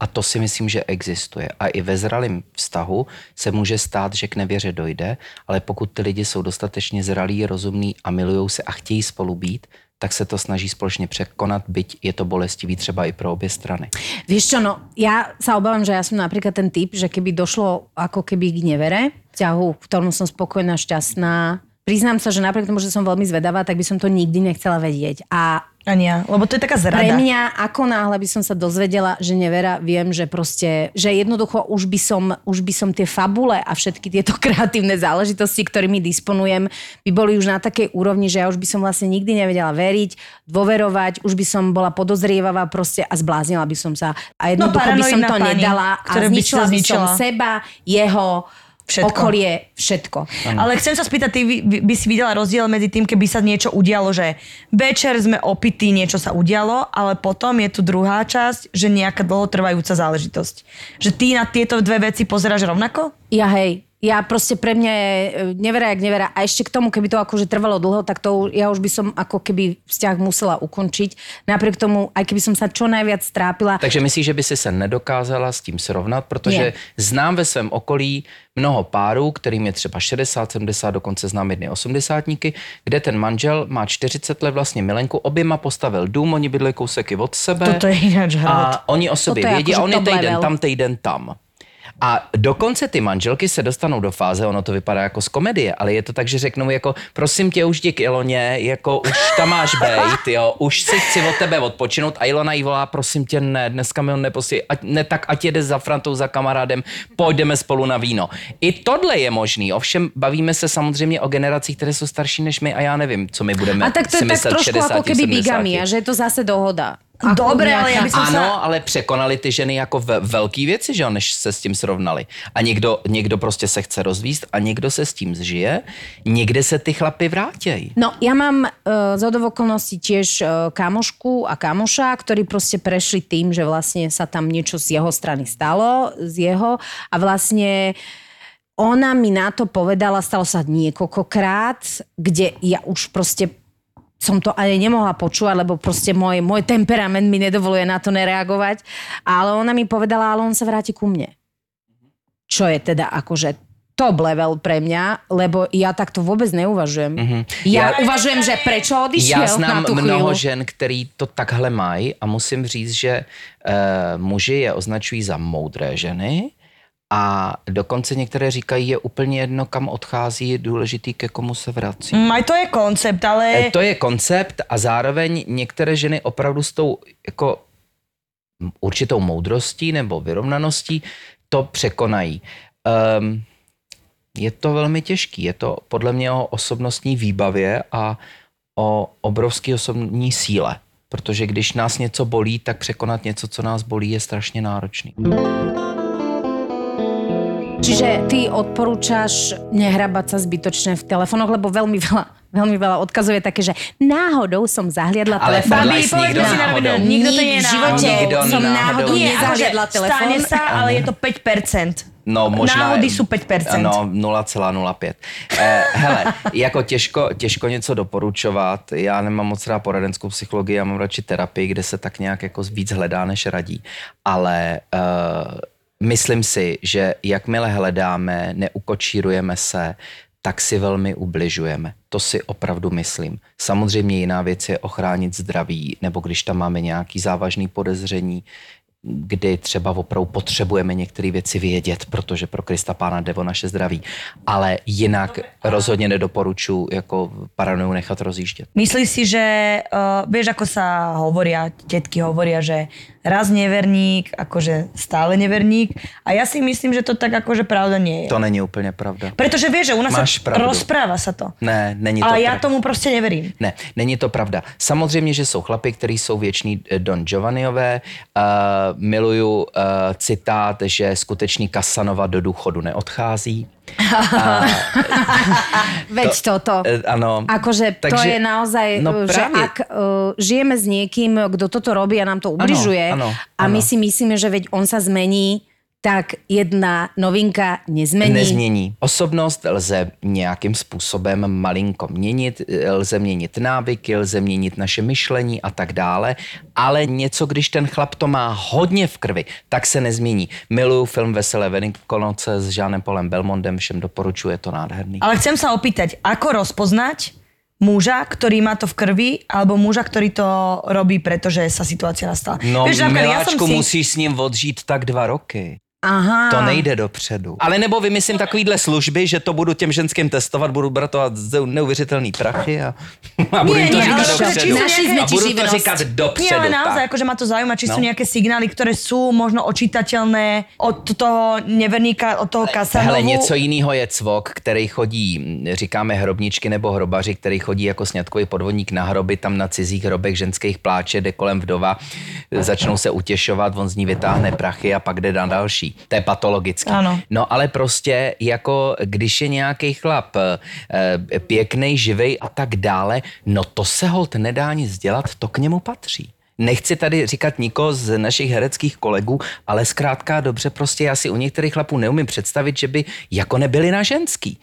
A to si myslím, že existuje. A i ve zralém vztahu se může stát, že k nevěře dojde, ale pokud ty lidi jsou dostatečně zralí, rozumní a milují se a chtějí spolu být, tak se to snaží společně překonat, byť je to bolestivý třeba i pro obě strany. Vieš čo, no, ja sa obávam, že ja som napríklad ten typ, že keby došlo ako keby k nevere, vzťahu, v ktorom som spokojná, šťastná, priznám sa, že napriek tomu, že som veľmi zvedavá, tak by som to nikdy nechcela vedieť. A Ani ja, lebo to je taká zrada. pre mňa, ako náhle by som sa dozvedela, že nevera, viem, že proste, že jednoducho už by som, už by som tie fabule a všetky tieto kreatívne záležitosti, ktorými disponujem, by boli už na takej úrovni, že ja už by som vlastne nikdy nevedela veriť, dôverovať, už by som bola podozrievavá proste a zbláznila by som sa. A jednoducho by som to pani, nedala a zničila by som seba, jeho, Všetko. okolie, všetko. Ale chcem sa spýtať, ty by- by si videla rozdiel medzi tým, keby sa niečo udialo, že večer sme opití, niečo sa udialo, ale potom je tu druhá časť, že nejaká dlhotrvajúca záležitosť. Že ty na tieto dve veci pozeráš rovnako? Ja hej, ja proste pre mňa je e, nevera jak nevera. A ešte k tomu, keby to akože trvalo dlho, tak to ja už by som ako keby vzťah musela ukončiť. Napriek tomu, aj keby som sa čo najviac trápila. Takže myslíš, že by si se nedokázala s tím srovnat, protože Nie. znám ve svém okolí mnoho párů, kterým je třeba 60, 70, dokonce znám jedny 80 kde ten manžel má 40 let vlastně milenku, oběma postavil dům, oni bydlí kouseky od sebe. Toto je. A oni o sobě je vědí a on je týden tam, týden tam. A dokonce ty manželky se dostanou do fáze, ono to vypadá jako z komedie, ale je to tak, že řeknou jako, prosím tě, už jdi k Iloně, jako už tam máš bejt, jo, už si chci od tebe odpočinout a Ilona jí volá, prosím tě, ne, dneska mi on neposí, ať, ne, tak ať jede za Frantou, za kamarádem, půjdeme spolu na víno. I tohle je možný, ovšem bavíme se samozřejmě o generacích, které jsou starší než my a já nevím, co my budeme A tak to je tak trošku 60, ako keby 70. bigamia, že je to zase dohoda. Ako Dobre, ale nejaká- ja by som Ano, sa... ale překonali ty ženy jako ve, velký věci, že jo, než se s tím srovnali. A někdo, někdo prostě se chce rozvíst a někdo se s tím zžije, někde se ty chlapy vrátějí. No, ja mám uh, z okolností tiež uh, kamošku a kamoša, ktorí proste prešli tým, že vlastne sa tam niečo z jeho strany stalo, z jeho a vlastne ona mi na to povedala, stalo sa niekoľkokrát, kde ja už proste som to ani nemohla počúvať, lebo proste môj, môj temperament mi nedovoluje na to nereagovať. Ale ona mi povedala, ale on sa vráti ku mne. Čo je teda akože top level pre mňa, lebo ja takto vôbec neuvažujem. Mm-hmm. Ja, Já- uvažujem, že prečo odišiel Já znám na tú mnoho žen, který to takhle mají a musím říct, že e, muži je označují za moudré ženy a dokonce některé říkají, je úplně jedno, kam odchází, je důležitý, ke komu se vrací. Mm, aj to je koncept, ale... E, To je koncept a zároveň některé ženy opravdu s tou jako určitou moudrostí nebo vyrovnaností to překonají. Um, je to velmi těžký. Je to podle mě o osobnostní výbavě a o obrovské osobní síle. Protože když nás něco bolí, tak překonat něco, co nás bolí, je strašně náročný. Čiže ty odporúčaš nehrabať sa zbytočne v telefónoch, lebo veľmi veľa, veľmi veľa odkazov je také, že náhodou som zahliadla Ale telefón. Babi, nikdo povedz si na náhodou. rovinu, nikto to nie je v živote náhodou. Som náhodou náhodou nie. nezahliadla telefón. Stane sa, ale je to 5%. No možná... Náhody jsou 5%. No 0,05. Eh, hele, jako těžko, těžko něco doporučovat. Já nemám moc rád poradenskou psychologii, já mám radši terapii, kde se tak nějak jako víc hledá, než radí. Ale eh, myslím si, že jakmile hledáme, neukočírujeme se, tak si velmi ubližujeme. To si opravdu myslím. Samozřejmě jiná věc je ochránit zdraví, nebo když tam máme nějaký závažný podezření, kdy třeba opravdu potřebujeme některé věci vědět, protože pro Krista Pána jde o naše zdraví. Ale jinak rozhodně nedoporučuji jako paranoju nechat rozjíždět. Myslíš si, že uh, vieš, ako sa hovoria, tetky hovoria, že raz neverník, akože stále neverník. A ja si myslím, že to tak akože pravda nie je. To není úplně pravda. Pretože vieš, že u nás Máš sa pravdu. rozpráva sa to. Ne, není to Ale ja pravda. tomu prostě neverím. Ne, není to pravda. Samozřejmě, že jsou chlapy, kteří jsou věční eh, Don Giovanniové. Uh, miluju uh, citát, že skutečný Kasanova do důchodu neodchází. Veď to, toto. Ano. Akože to Takže- je naozaj, no no, že právě. ak uh, žijeme s niekým, kto toto robí a nám to ubližuje áno, a my áno. si myslíme, že veď on sa zmení, tak jedna novinka nezmení. Nezmění. Osobnost lze nějakým způsobem malinko měnit, lze měnit návyky, lze měnit naše myšlení a tak dále, ale něco, když ten chlap to má hodně v krvi, tak se nezmění. Miluju film Veselé Velikonoce s Žánem Polem Belmondem, všem doporučuji, je to nádherný. Ale chcem sa opýtať, ako rozpoznať muža, ktorý má to v krvi, alebo muža, ktorý to robí, pretože sa situácia nastala. No, napríklad miláčku, musíš s ním odžít tak dva roky. Aha. To nejde dopředu. Ale nebo vymyslím takovýhle služby, že to budu těm ženským testovat, budu bratovat z- neuvěřitelný prachy a, a budu Nie, jim to nie, říkat ale dopředu. A budu to říkat Nie, dopředu. ale naozaj, tak. akože ma to zaujíma, či No. sú nejaké signály, ktoré sú možno očitateľné od toho neverníka, od toho kasanovu. Hele, něco jiného je cvok, který chodí, říkáme hrobničky nebo hrobaři, který chodí jako sňatkový podvodník na hroby, tam na cizích hrobech ženských pláče, jde kolem vdova, začnou se utěšovat, on z ní vytáhne prachy a pak jde na další. To je patologický. Ano. No ale prostě jako když je nějaký chlap eh, pěkný, živej a tak dále, no to se hold nedá nic dělat, to k němu patří. Nechci tady říkat nikoho z našich hereckých kolegů, ale zkrátka dobře, prostě já si u některých chlapů neumím představit, že by jako nebyli na ženský.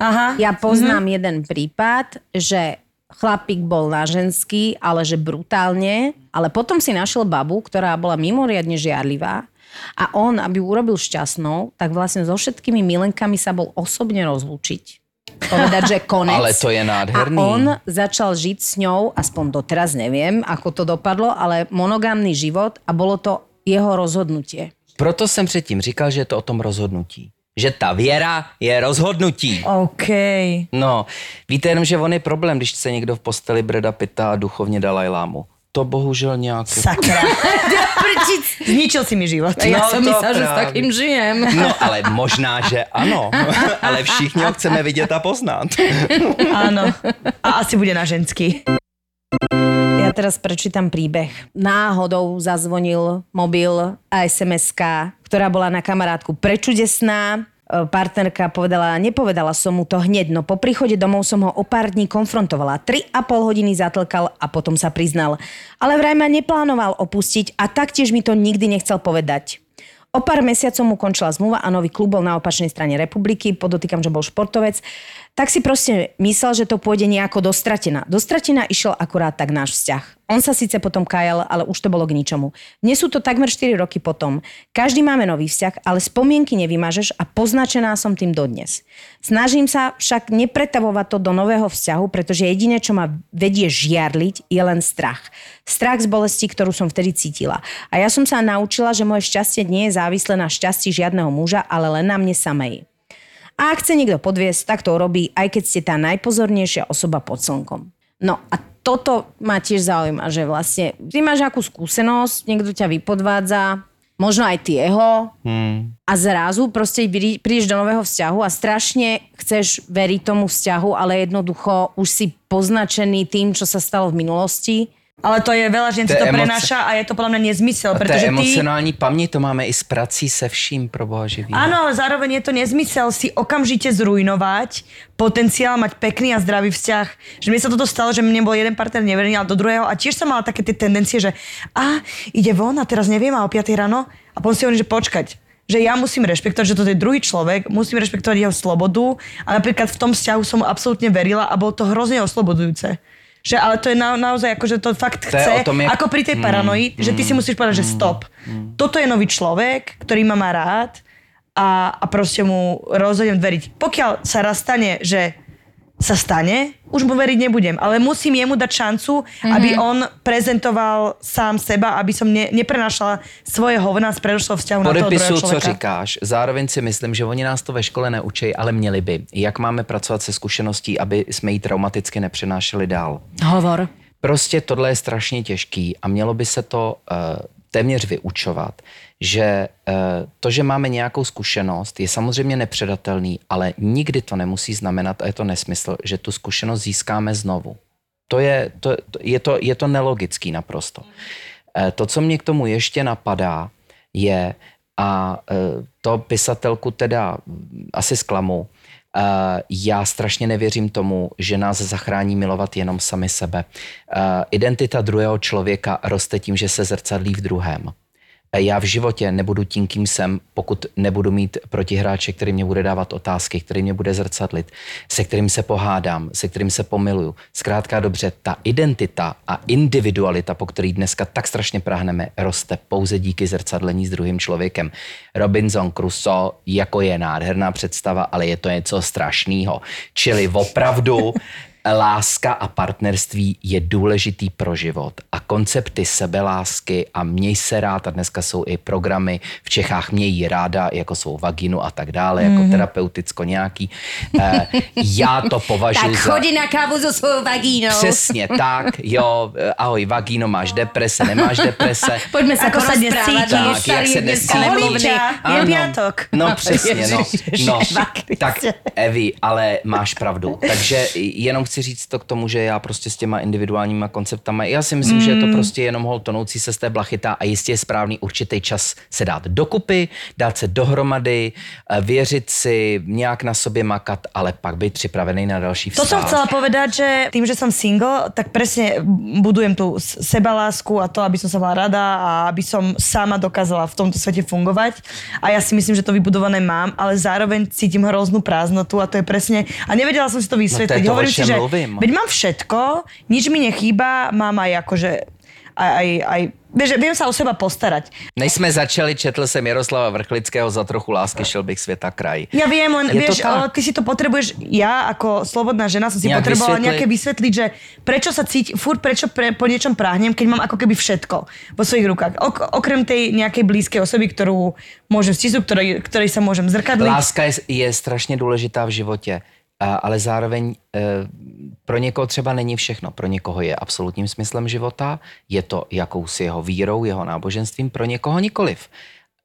Aha. Ja poznám mm-hmm. jeden prípad, že chlapík bol na ženský, ale že brutálne, ale potom si našiel babu, ktorá bola mimoriadne žiarlivá a on, aby urobil šťastnou, tak vlastne so všetkými milenkami sa bol osobne rozlúčiť. Povedať, že konec. Ale to je nádherný. A on začal žiť s ňou, aspoň doteraz neviem, ako to dopadlo, ale monogamný život a bolo to jeho rozhodnutie. Proto jsem předtím říkal, že je to o tom rozhodnutí. Že ta věra je rozhodnutí. OK. No, víte jenom, že on je problém, když chce někdo v posteli Breda Pitta a duchovně Dalaj Lámu. To bohužel nějak... Sakra. Zničil si mi život. No, som to myslela, že s takým žijem. No, ale možná, že ano. ale všichni ho chceme vidět a poznat. Áno. A asi bude na ženský. Ja teraz prečítam príbeh. Náhodou zazvonil mobil a sms ktorá bola na kamarátku prečudesná. E, Partnerka povedala, nepovedala som mu to hneď, no po príchode domov som ho o pár dní konfrontovala. 3,5 hodiny zatlkal a potom sa priznal. Ale vraj ma neplánoval opustiť a taktiež mi to nikdy nechcel povedať. O pár mesiacov mu končila zmluva a nový klub bol na opačnej strane republiky, podotýkam, že bol športovec, tak si proste myslel, že to pôjde nejako do stratená. Do išiel akurát tak náš vzťah. On sa síce potom kajal, ale už to bolo k ničomu. Dnes sú to takmer 4 roky potom. Každý máme nový vzťah, ale spomienky nevymažeš a poznačená som tým dodnes. Snažím sa však nepretavovať to do nového vzťahu, pretože jediné, čo ma vedie žiarliť, je len strach. Strach z bolesti, ktorú som vtedy cítila. A ja som sa naučila, že moje šťastie nie je závislé na šťastí žiadneho muža, ale len na mne samej. A ak chce niekto podviesť, tak to urobí, aj keď ste tá najpozornejšia osoba pod slnkom. No a toto ma tiež zaujíma, že vlastne ty máš akú skúsenosť, niekto ťa vypodvádza, možno aj ty jeho Hmm. a zrazu proste prí- prídeš do nového vzťahu a strašne chceš veriť tomu vzťahu, ale jednoducho už si poznačený tým, čo sa stalo v minulosti. Ale to je veľa žien si To to emoce- prenáša a je to podľa mňa nezmysel, To je pretože ty... emocionální paměť, to máme i s prací se vším pro boha živý. Áno, ale zároveň je to nezmysel si okamžite zrujnovať potenciál mať pekný a zdravý vzťah. Že mne sa toto stalo, že mne bol jeden partner neverný, ale do druhého a tiež som mala také tie tendencie, že a ide von a teraz neviem a o 5 ráno a potom si hovorím, že počkať že ja musím rešpektovať, že toto je druhý človek, musím rešpektovať jeho slobodu a napríklad v tom vzťahu som mu absolútne verila a bolo to hrozne oslobodujúce. Že, ale to je na, naozaj ako, že to fakt To je chce, o tom, jak- ako pri tej paranoi, že ty si musíš povedať, že stop. Toto je nový človek, ktorý ma má rád a, a proste mu rozhodnem veriť. Pokiaľ sa raz stane, že sa stane, už mu veriť nebudem. Ale musím jemu dať šancu, mm-hmm. aby on prezentoval sám seba, aby som ne, neprenášala svoje hovna z predošlého vzťahu na toho druhého Podepisu, co říkáš. Zároveň si myslím, že oni nás to ve škole neučí, ale měli by. Jak máme pracovat se zkušeností, aby jsme ji traumaticky nepřenášeli dál. Hovor. Prostě tohle je strašně těžký a mělo by se to uh, téměř vyučovat, že uh, to, že máme nějakou zkušenost, je samozřejmě nepředatelný, ale nikdy to nemusí znamenat, a je to nesmysl, že tu zkušenost získáme znovu. To je to, je to, je to nelogický naprosto. Eh, To, co mě k tomu ještě napadá, je, a eh, to pisatelku teda asi zklamu, eh, já strašně nevěřím tomu, že nás zachrání milovat jenom sami sebe. Eh, Identita druhého člověka roste tím, že se zrcadlí v druhém. Eh, Já v životě nebudu tím, kým jsem, pokud nebudu mít protihráče, který mě bude dávat otázky, který mě bude zrcadlit, se kterým se pohádám, se kterým se pomiluju. Zkrátka dobře, ta identita a individualita, po který dneska tak strašně prahneme, roste pouze díky zrcadlení s druhým člověkem. Robinson Crusoe jako je nádherná představa, ale je to něco strašného. Čili opravdu láska a partnerství je důležitý pro život a koncepty sebelásky a měj se rád a dneska jsou i programy v Čechách měj ji ráda jako svou vaginu a tak dále, jako Mhm. terapeuticko nějaký. Eh, já to považuji Tak za... chodí na kávu so svojou vagínou. Přesně tak, jo, ahoj vagíno, máš deprese, nemáš deprese. Poďme sa Ako sa dnes porozprávať. cítiš? lebo Tak, starý jak se dneska dnes nemluvný. Je Ano. piatok. No přesně, no. No. Tak Evi, ale máš pravdu. Takže jenom chci říct to k tomu, že já prostě s těma individuálníma konceptama, já si myslím, mm. že je to prostě jenom hol tonoucí se z té blachyta a jistě je správný určitý čas se dát dokupy, dát se dohromady, eh, věřit si, nějak na sobě makat, ale pak být připravený na další To vztah. som chcela povedať, že tým, že som single, tak presne budujem s- sebalásku a to, aby som sa mala rada a aby som sama dokázala v tomto svete fungovať. A ja si myslím, že to vybudované mám, ale zároveň cítim hroznú prázdnotu a to je presne... A nevedela som si to vysvetliť. to, o Hovorím si, že mluvím. veď mám všetko, nič mi nechýba, mám aj akože aj, aj, aj vieš, že viem sa o seba postarať. Než jsme začali, četl jsem Jaroslava Vrchlického za trochu lásky, šel bych světa kraj. Ja viem, len vieš, ale ty si to potrebuješ, ja ako slobodná žena som si Nejak potrebovala vysvetliť. nejaké vysvetliť, že prečo sa cíti, furt prečo pre, po niečom prahnem, keď mám ako keby všetko vo svojich rukách. Ok, okrem tej nejakej blízkej osoby, ktorú môžem stisnúť, ktorej, ktorej sa môžem zrkadliť. Láska je, je strašně důležitá v životě, ale zároveň eh, pro někoho třeba není všechno. Pro někoho je absolutním smyslem života, je to jakousi jeho vírou, jeho náboženstvím, pro někoho nikoliv.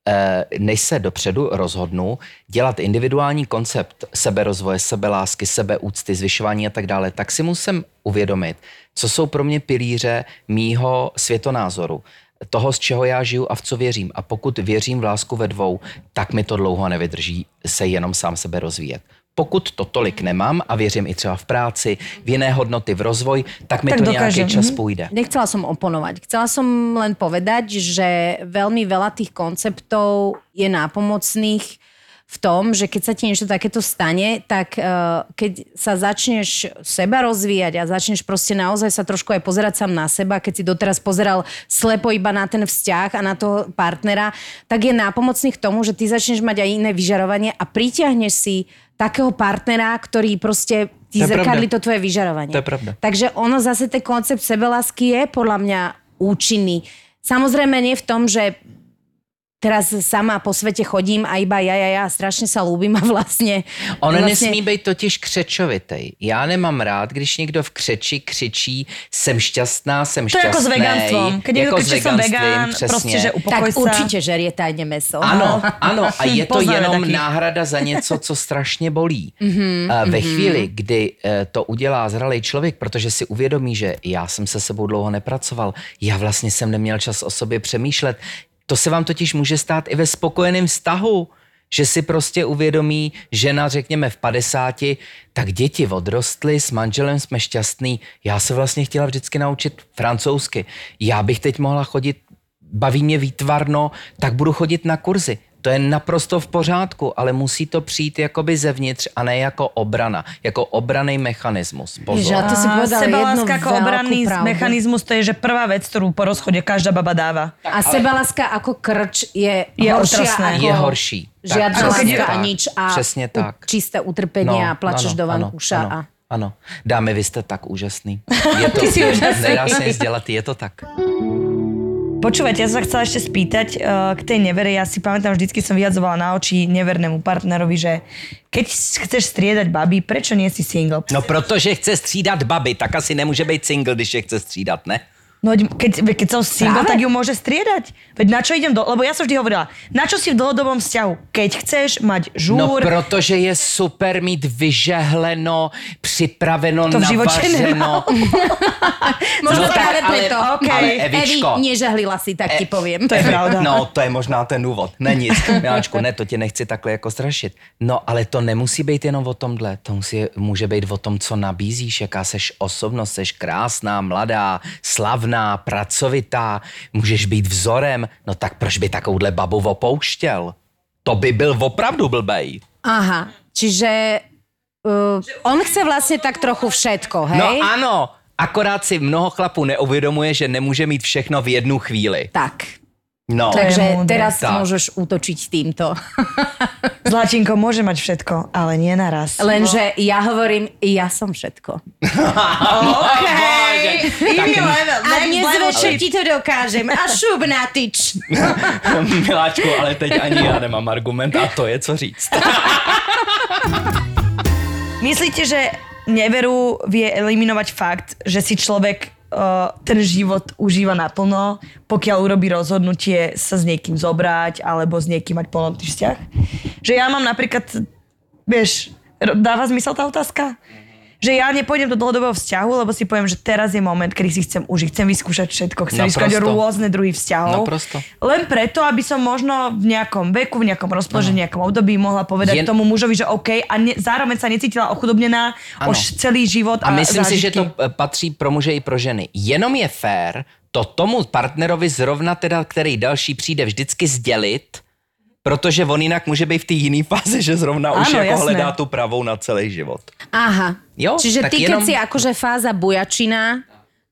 Eh, Než se dopředu rozhodnu dělat individuální koncept seberozvoje, sebelásky, sebeúcty, zvyšování a tak dále, tak si musím uvědomit, co jsou pro mě pilíře mýho světonázoru toho, z čeho já žiju a v co věřím. A pokud věřím v lásku ve dvou, tak mi to dlouho nevydrží se jenom sám sebe rozvíjet. Pokud to tolik nemám a věřím i třeba v práci, v jiné hodnoty, v rozvoj, tak mi Tak to dokážem, nějaký čas mhm. půjde. Nechcela som oponovať. Chcela som len povedať, že veľmi veľa tých konceptov je nápomocných v tom, že keď sa ti niečo takéto stane, tak uh, keď sa začneš seba rozvíjať a začneš proste naozaj sa trošku aj pozerať sám na seba, keď si doteraz pozeral slepo iba na ten vzťah a na toho partnera, tak je nápomocný k tomu, že ty začneš mať aj iné vyžarovanie a pritiahneš si takého partnera, ktorý proste ti To pravda. to tvoje vyžarovanie. To je pravda. Takže ono zase ten koncept sebelásky je podľa mňa účinný. Samozrejme nie v tom, že teraz sama po svete chodím a iba ja, ja, ja strašne sa ľúbim a vlastne... On vlastne nesmí být totiž křečovitej. Já nemám rád, když někdo v křeči křičí jsem šťastná, jsem To šťastný. ako s vegánstvom. Keď niekto jako s som veganstvím, vegán, přesně. proste, že upokoj Tak sa. určite žerie tajne meso. Ano, ano, a je to jenom takých. náhrada za něco, co strašně bolí. Mhm, A Ve chvíli, kdy eh, to udělá zralý člověk, protože si uvědomí, že já jsem se sebou dlouho nepracoval, já vlastně jsem neměl čas o sobě přemýšlet, to se vám totiž může stát i ve spokojeném vztahu, že si prostě uvědomí žena, řekněme v 50, tak děti odrostly, s manželem jsme šťastný, já se vlastně chtěla vždycky naučit francouzsky. Já bych teď mohla chodit baví mě výtvarno, tak budu chodit na kurzy. To je naprosto v pořádku, ale musí to přijít jakoby zevnitř a ne jako obrana, jako obraný mechanismus. Pozor. a to si povedala jednu Sebaláska ako veľkú obranný pravdu. mechanizmus, to je, že prvá vec, ktorú po rozchode každá baba dáva. A sebaláska ako krč je, Je horšia otrasné. ako Je horší. Tak, přesně láska a tak, nič a Přesně tak. čisté utrpenie No, a plačeš ano, do ano, vankúša ano. a Ano. Dámy, vy jste tak úžasný. Je to, Ty si úžasný. Nedá se nic dělat, je to tak. Počúvajte, ja som sa chcela ešte spýtať uh, k tej nevere. Ja si pamätám, vždycky som vyhadzovala na oči nevernému partnerovi, že keď chceš striedať baby, prečo nie si single? No protože chce střídat baby, tak asi nemůže být single, když je chce střídat, ne? No keď, keď som single, Práve. tak ju môže striedať. Veď na čo idem do... Lebo ja som vždy hovorila, na čo si v dlhodobom vzťahu? Keď chceš mať No žúr, protože je super mít vyžehleno, připraveno, To v životě navařeno. Možno No tak, práve ale- preto. OK. ale Evi, Evičko. nežahlila si, tak ti poviem. to je pravda. No, to je možná ten důvod. Ne nic, Miláčku, ne, to tě nechci takhle jako strašit. No, ale to nemusí být jenom o tomhle. To musí, může být o tom, co nabízíš, jaká seš osobnost, seš krásná, mladá, slavná, pracovitá, můžeš být vzorem. No tak proč by takovouhle babu opouštěl? To by byl opravdu blbej. Aha, čiže uh, on chce vlastne tak trochu všetko, hej? No ano, akorát si mnoho chlapů neuvědomuje, že nemůže mít všechno v jednu chvíli. Tak, No, takže teraz Tak. môžeš útočiť týmto. Zlatinko môže mať všetko, ale nie naraz. Lenže ja hovorím, ja som všetko. Level, A dnes večer ti to dokážem. A šup na tyč. Miláčku, ale teď ani já nemám argument a to je co říct. Myslíte, že neveru vie eliminovať fakt, že si človek uh, ten život užíva naplno, pokiaľ urobí rozhodnutie sa s niekým zobrať alebo s niekým mať plnotný vzťah? Že ja mám napríklad, vieš, dáva zmysel tá otázka? Že ja nepôjdem do dlhodobého vzťahu, lebo si poviem, že teraz je moment, kedy si chcem užiť, chcem vyskúšať všetko, chcem Naprosto. vyskúšať rôzne druhy vzťahov. Naprosto. Len preto, aby som možno v nejakom veku, v nejakom rozpoložení, v nejakom období mohla povedať Jen- tomu mužovi, že OK, a ne, zároveň sa necítila ochudobnená Ano. už celý život a, A myslím si, že zážitky. to patří pro muže i pro ženy. Jenom je fér to tomu partnerovi zrovna teda, který další přijde vždycky sdělit, protože on jinak může být v té jiné fázi, že zrovna už Áno, jako jasné. hledá tu pravou na celý život. Aha. Jo, Čiže tak ty, keď jenom- si akože fáza bujačina,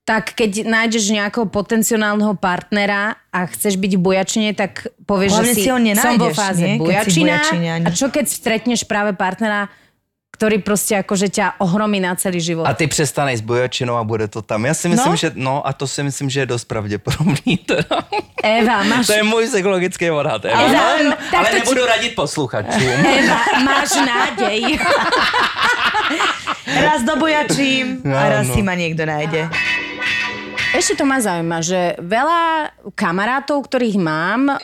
tak keď nájdeš nejakého potenciálneho partnera a chceš byť v bujačine, tak povieš, Hlavne že si, si ho nenájdeš, som vo fáze nie? Keď bujačina. bujačiniaň. A čo keď stretneš práve partnera, ktorý proste akože ťa ohromí na celý život? A ty přestaneš s bojačinou a bude to tam. Já si myslím, No. že no a to si myslím, že je dost pravděpodobný. Teda. Eva, máš, To je můj psychologický odhad. Eva. Eva, ale tak ale to ti- nebudu radit posluchačům. Eva, máš nádej. Raz dobojačím a raz Áno. si ma niekto nájde. Ešte to ma zaujíma, že veľa kamarátov, ktorých mám,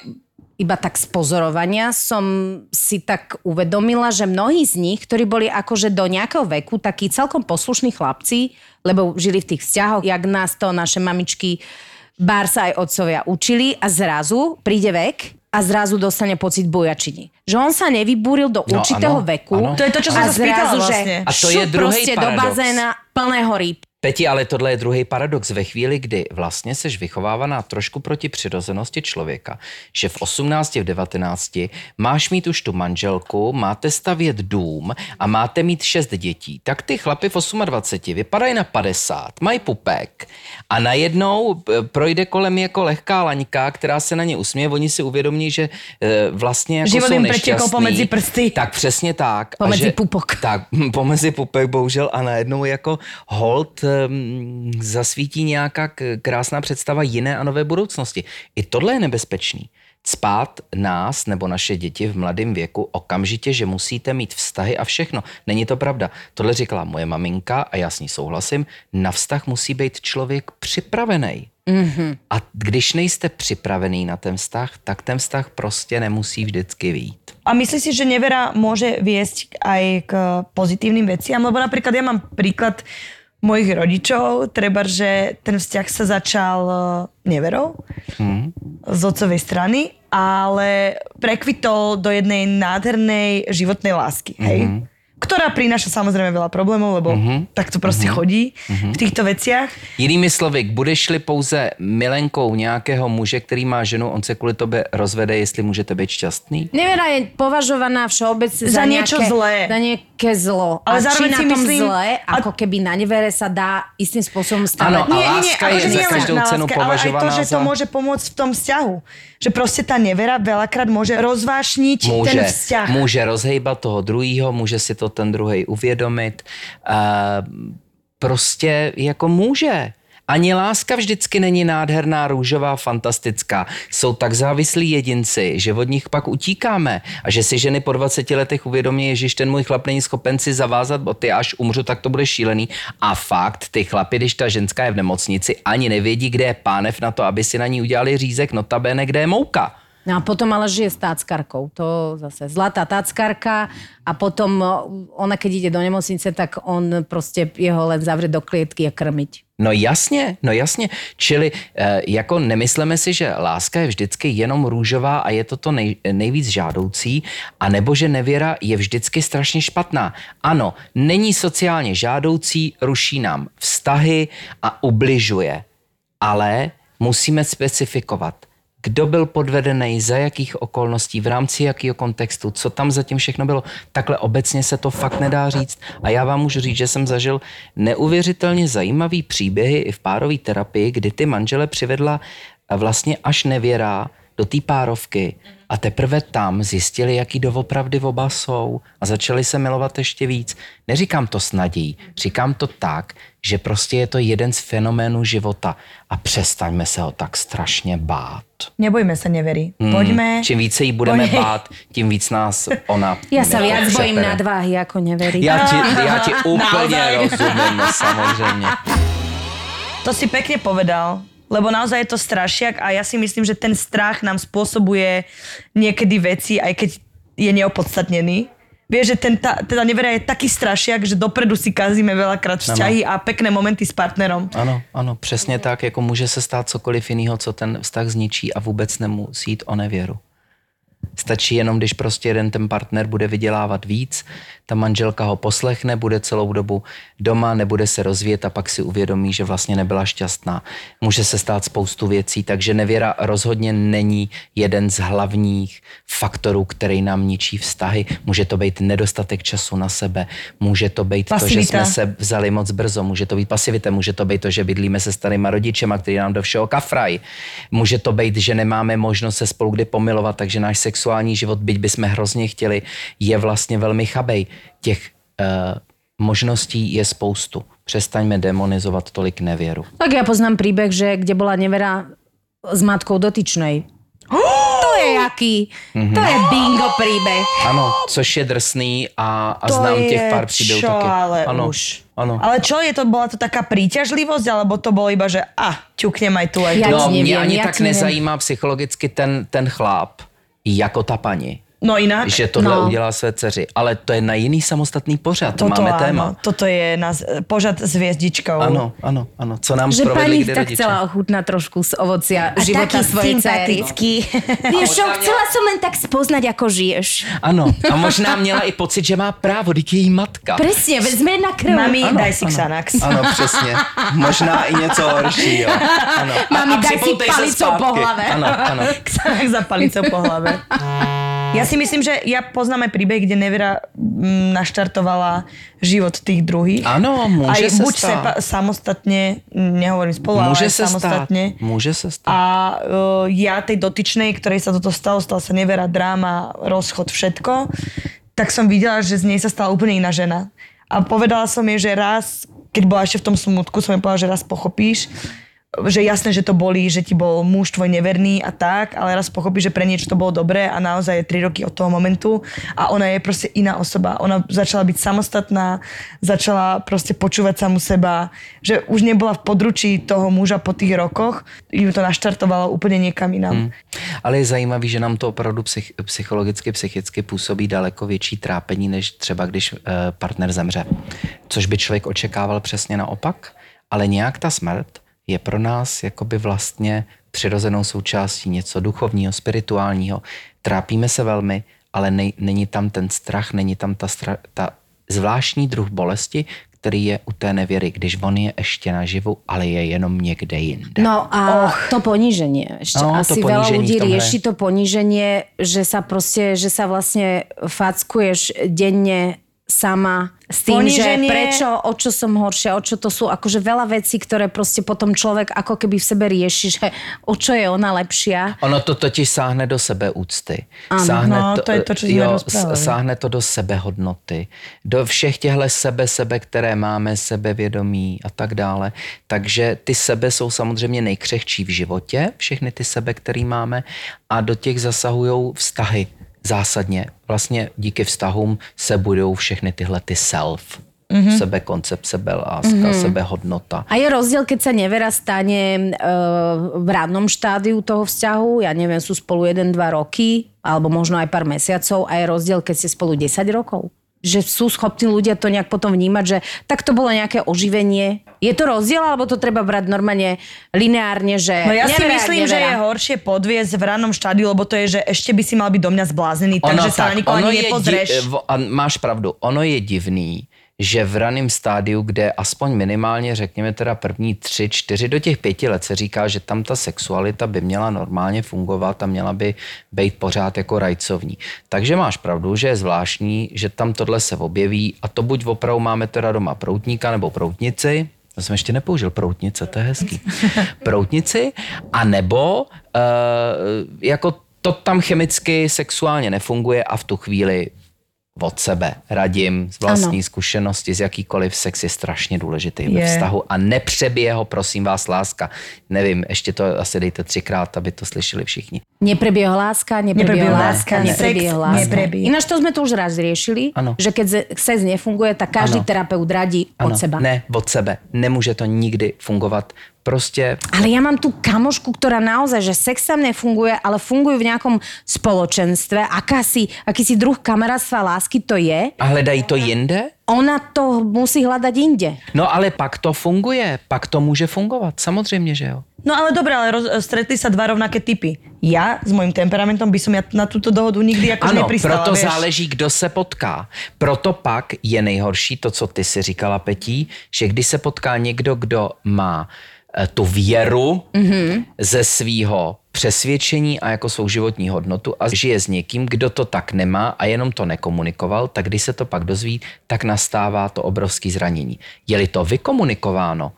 iba tak z pozorovania som si tak uvedomila, že mnohí z nich, ktorí boli akože do nejakého veku takí celkom poslušní chlapci, lebo žili v tých vzťahoch, jak nás to naše mamičky, bar sa aj otcovia učili a zrazu príde vek a zrazu dostane pocit bojačiny. Že on sa nevybúril do No, určitého áno, veku. áno. To je to, čo som sa spýtala že vlastne. A to je druhý proste do paradox. bazéna plného rýb. Peti, ale tohle je druhý paradox ve chvíli, kdy vlastně seš vychovávaná trošku proti přirozenosti člověka, že v 18, v 19 máš mít už tu manželku, máte stavět dům a máte mít šest dětí, tak ty chlapy v 28 vypadají na 50, mají pupek a najednou eh, projde kolem jako lehká laňka, která se na ně usměje, oni si uvědomí, že eh, vlastně jako Život jsou nešťastní. pomedzi prsty. Tak přesně tak. A že- pupok. tak, pomezi pupek bohužel a najednou jako hold zasvítí nějaká krásná představa jiné a nové budoucnosti. I tohle je nebezpečný. Cpát nás nebo naše děti v mladém věku okamžitě, že musíte mít vztahy a všechno. Není to pravda. Tohle říkala moje maminka a já s ní souhlasím. Na vztah musí být člověk připravený. Mm-hmm. A když nejste připravený na ten vztah, tak ten vztah prostě nemusí vždycky výjít. A myslíš si, že nevera môže viesť aj k pozitívnym veciam? Lebo napríklad ja mám príklad mojich rodičov, treba, že ten vzťah sa začal eh, neverou z otcovej strany, ale prekvitol do jednej nádhernej životnej lásky, hej? Ktorá prináša samozrejme veľa problémov, lebo tak to proste chodí v týchto veciach. Jinými slovy, budeš-li pouze milenkou nějakého muže, který má ženu, on se kvůli tobě rozvede, jestli můžete být šťastný? Nevera je považovaná všeobecne za, Za niečo nejaké, zlé. Za nejaké zlo. Ale a či zároveň na si tom myslím- zle, a- ako keby na nevere sa dá istým spôsobom stavať. Áno, a Nie, nie, nie, láska je za každou na cenu láske, ale aj to, považovaná že to za- môže pomôcť v tom vzťahu. Že proste tá nevera veľakrát môže rozvášniť ten Může, vzťah. může rozhejbat toho druhýho, může si to ten druhý uvědomit. Prostě jako může. Ani láska vždycky není nádherná, růžová, fantastická. Jsou tak závislí jedinci, že od nich pak utíkáme. A že si ženy po 20 letech uvědomí, že ten můj chlap není schopen si zavázat boty, až umřu, tak to bude šílený. A fakt, ty chlapy, když ta ženská je v nemocnici, ani nevědí, kde je pánev na to, aby si na ní udělali řízek, notabene, kde je mouka. No a potom ale žije s táckarkou. To zase zlatá táckarka a potom ona, keď ide do nemocnice, tak on prostě jeho len zavře do klietky a krmiť. No jasně, no jasně. Čili eh, jako nemyslíme si, že láska je vždycky jenom růžová a je to to nej, nejvíc žádoucí, a nebo že nevěra je vždycky strašně špatná. Ano, není sociálně žádoucí, ruší nám vztahy a ubližuje. Ale musíme specifikovat kdo byl podvedený, za jakých okolností, v rámci jakého kontextu, co tam zatím všechno bylo. Takhle obecně se to fakt nedá říct. A já vám můžu říct, že jsem zažil neuvěřitelně zajímavý příběhy i v párové terapii, kdy ty manžele přivedla vlastně až nevěrá do té párovky a teprve tam zjistili, jaký doopravdy oba jsou a začali se milovat ještě víc. Neříkám to s říkám to tak, že prostě je to jeden z fenoménů života a přestaňme se ho tak strašně bát. Nebojme se neverí. Hmm, Poďme. Čím více jí budeme Poďme. bát, tím víc nás ona Já se víc bojím nadváhy, jako neverí. Já ti, já ti úplně rozumím, no, samozřejmě. To si pekne povedal lebo naozaj je to strašiak a ja si myslím, že ten strach nám spôsobuje niekedy veci, aj keď je neopodstatnený. Vieš, že ten, tá, teda nevera je taký strašiak, že dopredu si kazíme veľakrát vzťahy ano. a pekné momenty s partnerom. Ano, ano, přesně tak, jako může se stát cokoliv jiného, co ten vztah zničí a vůbec nemusí jít o nevěru. Stačí jenom, když prostě jeden ten partner bude vydělávat víc, ta manželka ho poslechne, bude celou dobu doma, nebude se rozvíjet a pak si uvědomí, že vlastně nebyla šťastná. Může se stát spoustu věcí, takže nevěra rozhodně není jeden z hlavních faktorů, který nám ničí vztahy. Může to být nedostatek času na sebe, může to být pasivita. to, že jsme se vzali moc brzo, může to být pasivita, může to být to, že bydlíme se starýma rodičema, který nám do všeho kafraj. Může to být, že nemáme možnost se spolu kdy pomilovat, takže náš sexuální život, byť bychom hrozně chtěli, je vlastně velmi chabej těch uh, možností je spoustu. Přestaňme demonizovat tolik nevěru. Tak já poznám příběh, že kde byla nevera s matkou dotyčnej. To je jaký? Mm-hmm. To je bingo príbeh. Ano, což je drsný a, a to znám těch pár příběhů taky. ale ano, už. Ano. Ale čo je to, bola to taká príťažlivosť, alebo to bolo iba, že a, ťuknem aj tu, aj no, mě ani tak nezajímá psychologicky ten, ten chlap, jako ta paní. No jinak. Že tohle no. udělá své dceři. Ale to je na jiný samostatný pořad. To toto máme áno, téma. Toto je na pořad s hviezdičkou. Ano, ano, ano. Co nám že pani tak rodiče. chcela ochutnať trošku z ovocia a života svojej sympatický. Vieš čo, chcela som len tak spoznať, ako žiješ. Ano, a možná měla i pocit, že má právo, díky její matka. Presne, sme na krv. Mami, ano, daj si Xanax. Ano, přesně. Možná i něco horšího. Ano. Mami, daj si palicou po hlave. Ano, ano. Xanax za palicou po hlave. Ja si myslím, že ja poznáme príbeh, kde Nevera mm, naštartovala život tých druhých. Áno, môže Aj sa buď stať. Sepa, samostatne, nehovorím spolu, môže ale sa samostatne. Stať. Môže sa stať. A uh, ja tej dotyčnej, ktorej sa toto stalo, stala sa Nevera, dráma, rozchod, všetko, tak som videla, že z nej sa stala úplne iná žena. A povedala som jej, že raz, keď bola ešte v tom smutku, som jej povedala, že raz pochopíš, že jasné, že to boli, že ti bol muž tvoj neverný a tak, ale raz pochopí, že pre niečo to bolo dobré a naozaj je 3 roky od toho momentu a ona je proste iná osoba. Ona začala byť samostatná, začala proste počúvať samu seba, že už nebola v područí toho muža po tých rokoch, ju to naštartovalo úplně někam jinam. Hmm. Ale je zajímavý, že nám to opravdu psych, psychologicky, psychicky působí daleko větší trápení, než třeba když uh, partner zemře. Což by člověk očekával přesně naopak, ale nějak ta smrt je pro nás jakoby vlastně přirozenou součástí něco duchovního, spirituálního. Trápíme se velmi, ale nej, není tam ten strach, není tam ta, stra, ta zvláštní druh bolesti, který je u té nevěry, když on je ještě naživu, ale je jenom někde jinde. No a oh. to poníženie. Ešte no, asi veľa ľudí rieši to poníženie, že sa proste, že sa vlastne fackuješ denne s sama s tým, Poníženie. že prečo, o čo som horšia, o čo to sú akože veľa vecí, ktoré proste potom človek ako keby v sebe rieši, že o čo je ona lepšia. Ono to totiž sáhne do sebeúcty. Ano, sáhne no, to je to, čo jo, sáhne to do sebehodnoty, do všech těchto sebe, sebe, které máme, sebevědomí a tak dále. Takže ty sebe jsou samozřejmě nejkřehčí v životě, všechny ty sebe, které máme a do těch zasahují vztahy zásadně. Vlastně díky vztahům se budou všechny tyhle ty self. Mm-hmm. Sebekoncept, sebeláska, mm-hmm. sebehodnota. A je rozdiel, keď sa nevera stane uh, v rádnom štádiu toho vzťahu, ja neviem, sú spolu 1-2 roky, alebo možno aj pár mesiacov, a je rozdiel, keď ste spolu 10 rokov? Že sú schopní ľudia to nejak potom vnímať, že tak to bolo nejaké oživenie. Je to rozdiel, alebo to treba brať normálne lineárne, že No ja si nevera, myslím, že nevera. je horšie podviesť v rannom štádiu, lebo to je, že ešte by si mal byť do mňa zblázený, takže sa na nikoho ono ani. Di- máš pravdu, ono je divný, že v raném stádiu, kde aspoň minimálně, řekněme teda první tři, čtyři, do těch pěti let se říká, že tam ta sexualita by měla normálně fungovat a měla by být pořád jako rajcovní. Takže máš pravdu, že je zvláštní, že tam tohle se objeví a to buď opravdu máme teda doma proutníka nebo proutnici, to jsem ještě nepoužil proutnice, to je hezký. Proutnici, a nebo uh, jako to tam chemicky sexuálně nefunguje a v tu chvíli od sebe radím z vlastní Ano. zkušenosti, z jakýkoliv sex je strašně důležitý Je. ve vztahu a nepřebije ho, prosím vás, láska. Nevím, ještě to asi dejte třikrát, aby to slyšeli všichni. Neprebieha láska, Neprebieha láska, sex láska. neprebieha. Ináč to sme tu už raz riešili, Ano. že keď sex nefunguje, tak každý Ano. terapeut radí od seba. Ne, od sebe. Nemůže to nikdy fungovat. Prostě Ale ja mám tú kamošku, ktorá naozaj, že sex tam nefunguje, ale fungujú v nejakom spoločenstve. Akási, akýsi druh kamarátstva a lásky to je. a hledají to jinde? Ona to musí hľadať inde. No ale pak to funguje, pak to může fungovat, samozřejmě, že jo. No ale dobre, ale roz, stretli sa dva rovnaké typy. Ja s mojím temperamentom by som ja na túto dohodu nikdy akože Ano, nepristala, proto vieš. záleží, kdo se potká. Proto pak je nejhorší to, co ty si říkala, Petí, že když se potká někdo, kdo má tu věru mm-hmm. ze svýho přesvědčení a jako svou životní hodnotu a žije s někým, kdo to tak nemá a jenom to nekomunikoval, tak když se to pak dozví, tak nastává to obrovské zranění. Je-li to vykomunikováno,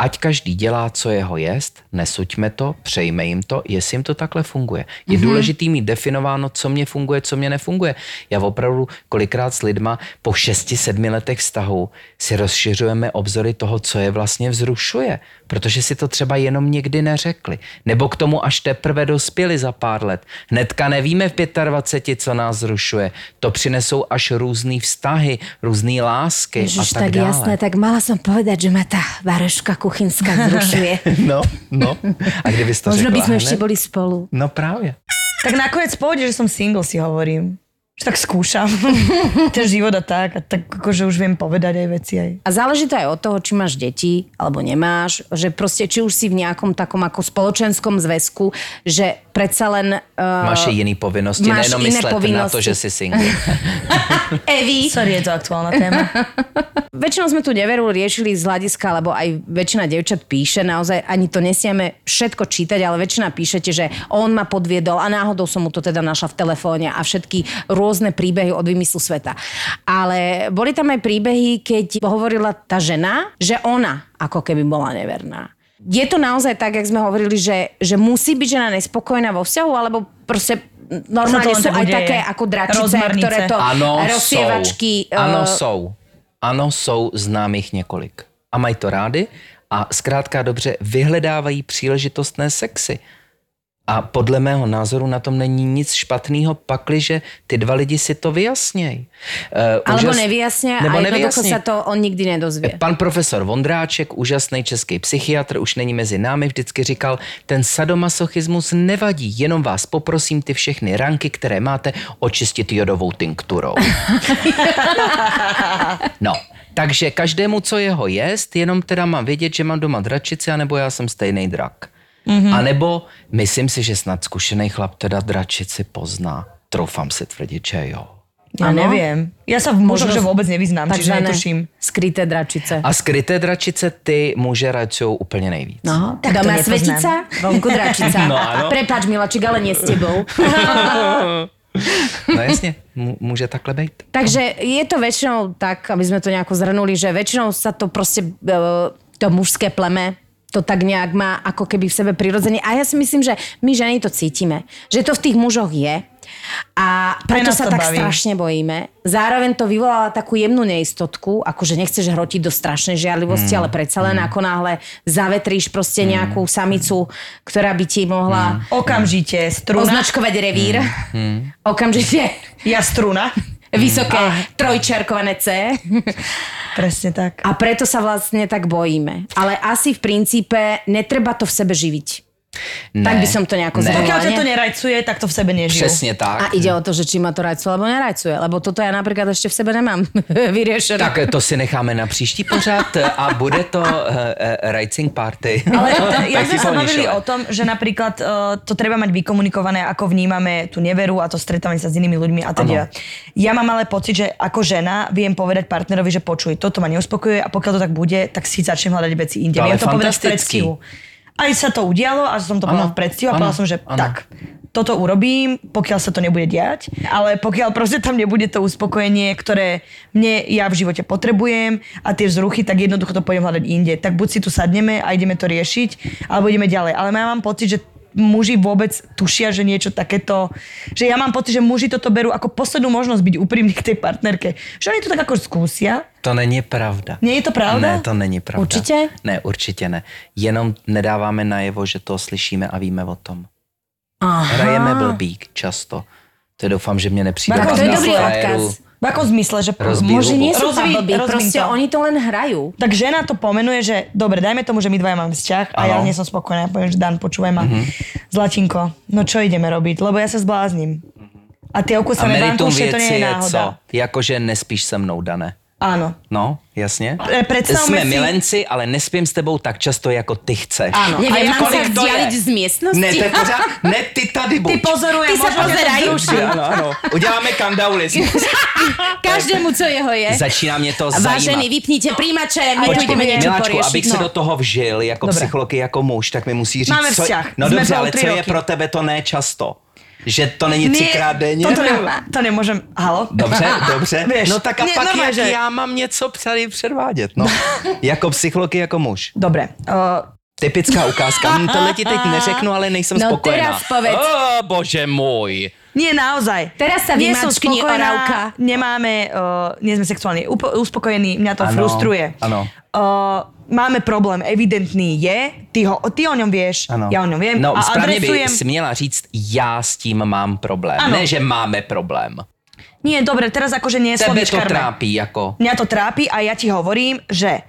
ať každý dělá, co jeho jest, nesuďme to, přejme jim to, jestli jim to takhle funguje. Je mm-hmm. důležitý mít definováno, co mě funguje, co mě nefunguje. Já opravdu kolikrát s lidma po 6-7 letech vztahu si rozšiřujeme obzory toho, co je vlastně vzrušuje, protože si to třeba jenom někdy neřekli. Nebo k tomu až teprve dospěli za pár let. Hnedka nevíme v 25, co nás zrušuje. To přinesou až různý vztahy, různý lásky Ježiš, a tak, tak dále. jasné, tak mala som povedať, že ma tá varoška kuchynská zrušuje. No, no. A kdyby to Možno řekla by sme ešte boli spolu. No právě. Tak nakoniec pohode, že som single, si hovorím. Že tak skúšam ten život a tak. A tak akože už viem povedať aj veci aj. A záleží to aj od toho, či máš deti, alebo nemáš, že proste, či už si v nejakom takom ako spoločenskom zväzku, že predsa len... Uh, Máš i jiný povinnosti, máš nejenom iné myslet na to, povinnosti. že jsi single. Evi, Sorry, je to aktuálna téma. väčšinou sme tu neveru riešili z hľadiska, lebo aj väčšina devčat píše, naozaj ani to nesieme všetko čítať, ale väčšina píšete, že on ma podviedol a náhodou som mu to teda našla v telefóne a všetky rôzne príbehy od vymyslu sveta. Ale boli tam aj príbehy, keď hovorila tá žena, že ona ako keby bola neverná. Je to naozaj tak, jak sme hovorili, že, že musí byť žena nespokojná vo vzťahu, alebo proste normálne sú aj také ako dračice, ktoré to Ano, rozsievačky... jsou. Ano, eh, jsou. Ano, jsou, znám jich několik. A mají to rády a zkrátka dobře vyhledávají příležitostné sexy. A podle mého názoru na tom není nic špatného, pakliže ty dva lidi si to vyjasnějí. Uh, Alebo nevyjasnia a jednoducho nevyjasní. sa to on nikdy nedozvie. Pan profesor Vondráček, úžasný český psychiatr, už není mezi námi, vždycky říkal, ten sadomasochismus nevadí, jenom vás poprosím ty všechny ranky, které máte, očistit jodovou tinkturou. no, takže každému, co jeho jest, jenom teda mám vědět, že mám doma dračici, anebo já jsem stejný drak. Mm-hmm. A nebo myslím si, že snad zkušený chlap teda dračici pozná. Troufám si tvrdit, že jo. Ja Áno. neviem. Ja sa možno, že vôbec nevyznám, čiže Takzvané netuším. skryté dračice. A skryté dračice ty muže rajcují úplně nejvíc. No, Tak doma nepoznám. svetica, vonku dračica. No, áno. Prepač, Milačik, ale nie s tebou. No jasně, může takhle být. Takže je to väčšinou tak, aby sme to nejako zhrnuli, že väčšinou sa to proste, e, to mužské pleme to tak nejak má ako keby v sebe prirodzene. A ja si myslím, že my ženy to cítime. Že to v tých mužoch je. A preto sa tak baví. strašne bojíme. Zároveň to vyvolala takú jemnú neistotku, akože nechceš hrotiť do strašnej žiarlivosti, ale predsa len ako náhle zavetríš proste nejakú samicu, ktorá by ti mohla Okamžite, struna. označkovať revír. Okamžite Ja struna. vysoké trojčerkované C. Presne tak. A preto sa vlastne tak bojíme. Ale asi v princípe netreba to v sebe živiť. Ne, Tak by som to nejako ne. Pokiaľ ťa to nerajcuje, tak to v sebe nežijú. Přesně tak. A ide o to, že či ma to rajcuje alebo nerajcuje. Lebo toto ja napríklad ešte v sebe nemám vyriešené. Tak to si necháme na příští pořad a bude to uh, Racing Party. Ale ja Tak sme sa bavili o tom, že napríklad uh, to treba mať vykomunikované, ako vnímame tú neveru a to stretávanie sa s inými ľuďmi a teda. Ja mám ale pocit, že ako žena viem povedať partnerovi, že počuj, toto ma neuspokojuje a pokiaľ to tak bude, tak si začnem hľadať veci inde. To viem to povedať v predstihu. Aj sa to udialo a som to povedala Áno, v predstihu a povedala som, že áno. tak, toto urobím, pokiaľ sa to nebude diať, ale pokiaľ proste tam nebude to uspokojenie, ktoré mne ja v živote potrebujem a tie vzruchy, tak jednoducho to pôjdem hľadať inde. Tak buď si tu sadneme a ideme to riešiť, alebo ideme ďalej. Ale ja mám pocit, že muži vôbec tušia, že niečo takéto, že ja mám pocit, že muži toto berú ako poslednú možnosť byť úprimný k tej partnerke. Že oni to tak ako skúsia. To není pravda. Nie je to pravda? Ne, to není pravda. Určitě? Ne, určitě ne. Jenom nedáváme najevo, že to slyšíme a víme o tom. Aha. Hrajeme blbík často. To doufám, že mě nepřijde. Tak to je dobrý odkaz. V akom zmysle, že Rozbíjú Muži nie sú Rozví- tam blbí, proste to. oni to len hrajú. Tak žena to pomenuje, že dobre, dajme tomu, že my dvaja máme vzťah a ja Áno. nie som spokojná. Ja poviem, že Dan, počúvaj ma. Zlatinko, no čo ideme robiť? Lebo ja sa zblázním. A okusené meritum vankúše, to nie je je náhoda. co? Jakože nespíš se mnou, Dané. Áno. No, jasně. E, predstavme Jsme si- milenci, ale nespím s tebou tak často, jako ty chceš. Áno. A Neviem, ja- mám sa kolik to vzdialiť je? z miestnosti? Ne, to je pořád, ne, ty tady buď. Ty pozorujem, Ty sa možno ťa to pozeraj. vzruší. Dobře, ano, ano. Uděláme kandaulismus. Každému, co jeho je. Začíná mě to Vážení, zajímat. vypnite príjimače, my tu Počkej, ideme niečo Miláčku, abych se no. do toho vžil jako Dobre. psycholog jako muž, tak mi musí říct, Máme co, vzťah. no Sme dobře, ale co je pro tebe to ne často? Že to není třikrát denně? toto ne, to nemôžem. Halo? Dobře, dobře. Vieš, no tak a nie, pak normálne, jak že- já mám něco tady předvádět, no. jako psycholog jako muž. Dobre. Uh, Typická ukázka. Hm, tohle ti teď neřeknu, ale nejsem No spokojená. teraz povedz. Oh, bože můj. Nie, naozaj. Teraz sa nie som vymačkni, spokojná, Oravka. Nemáme, uh, nie sme sexuálne upo- uspokojení, mňa to Ano, frustruje. ano. Uh, máme problém, evidentný je, ty, ho, ty o ňom vieš, Ano. ja o ňom viem No, a správně adresujem... by si měla říct, já s tím mám problém. Ano. Ne, že máme problém. Nie, dobre, teraz akože nie Tebe to trápí jako... Mňa to trápi a ja ti hovorím, že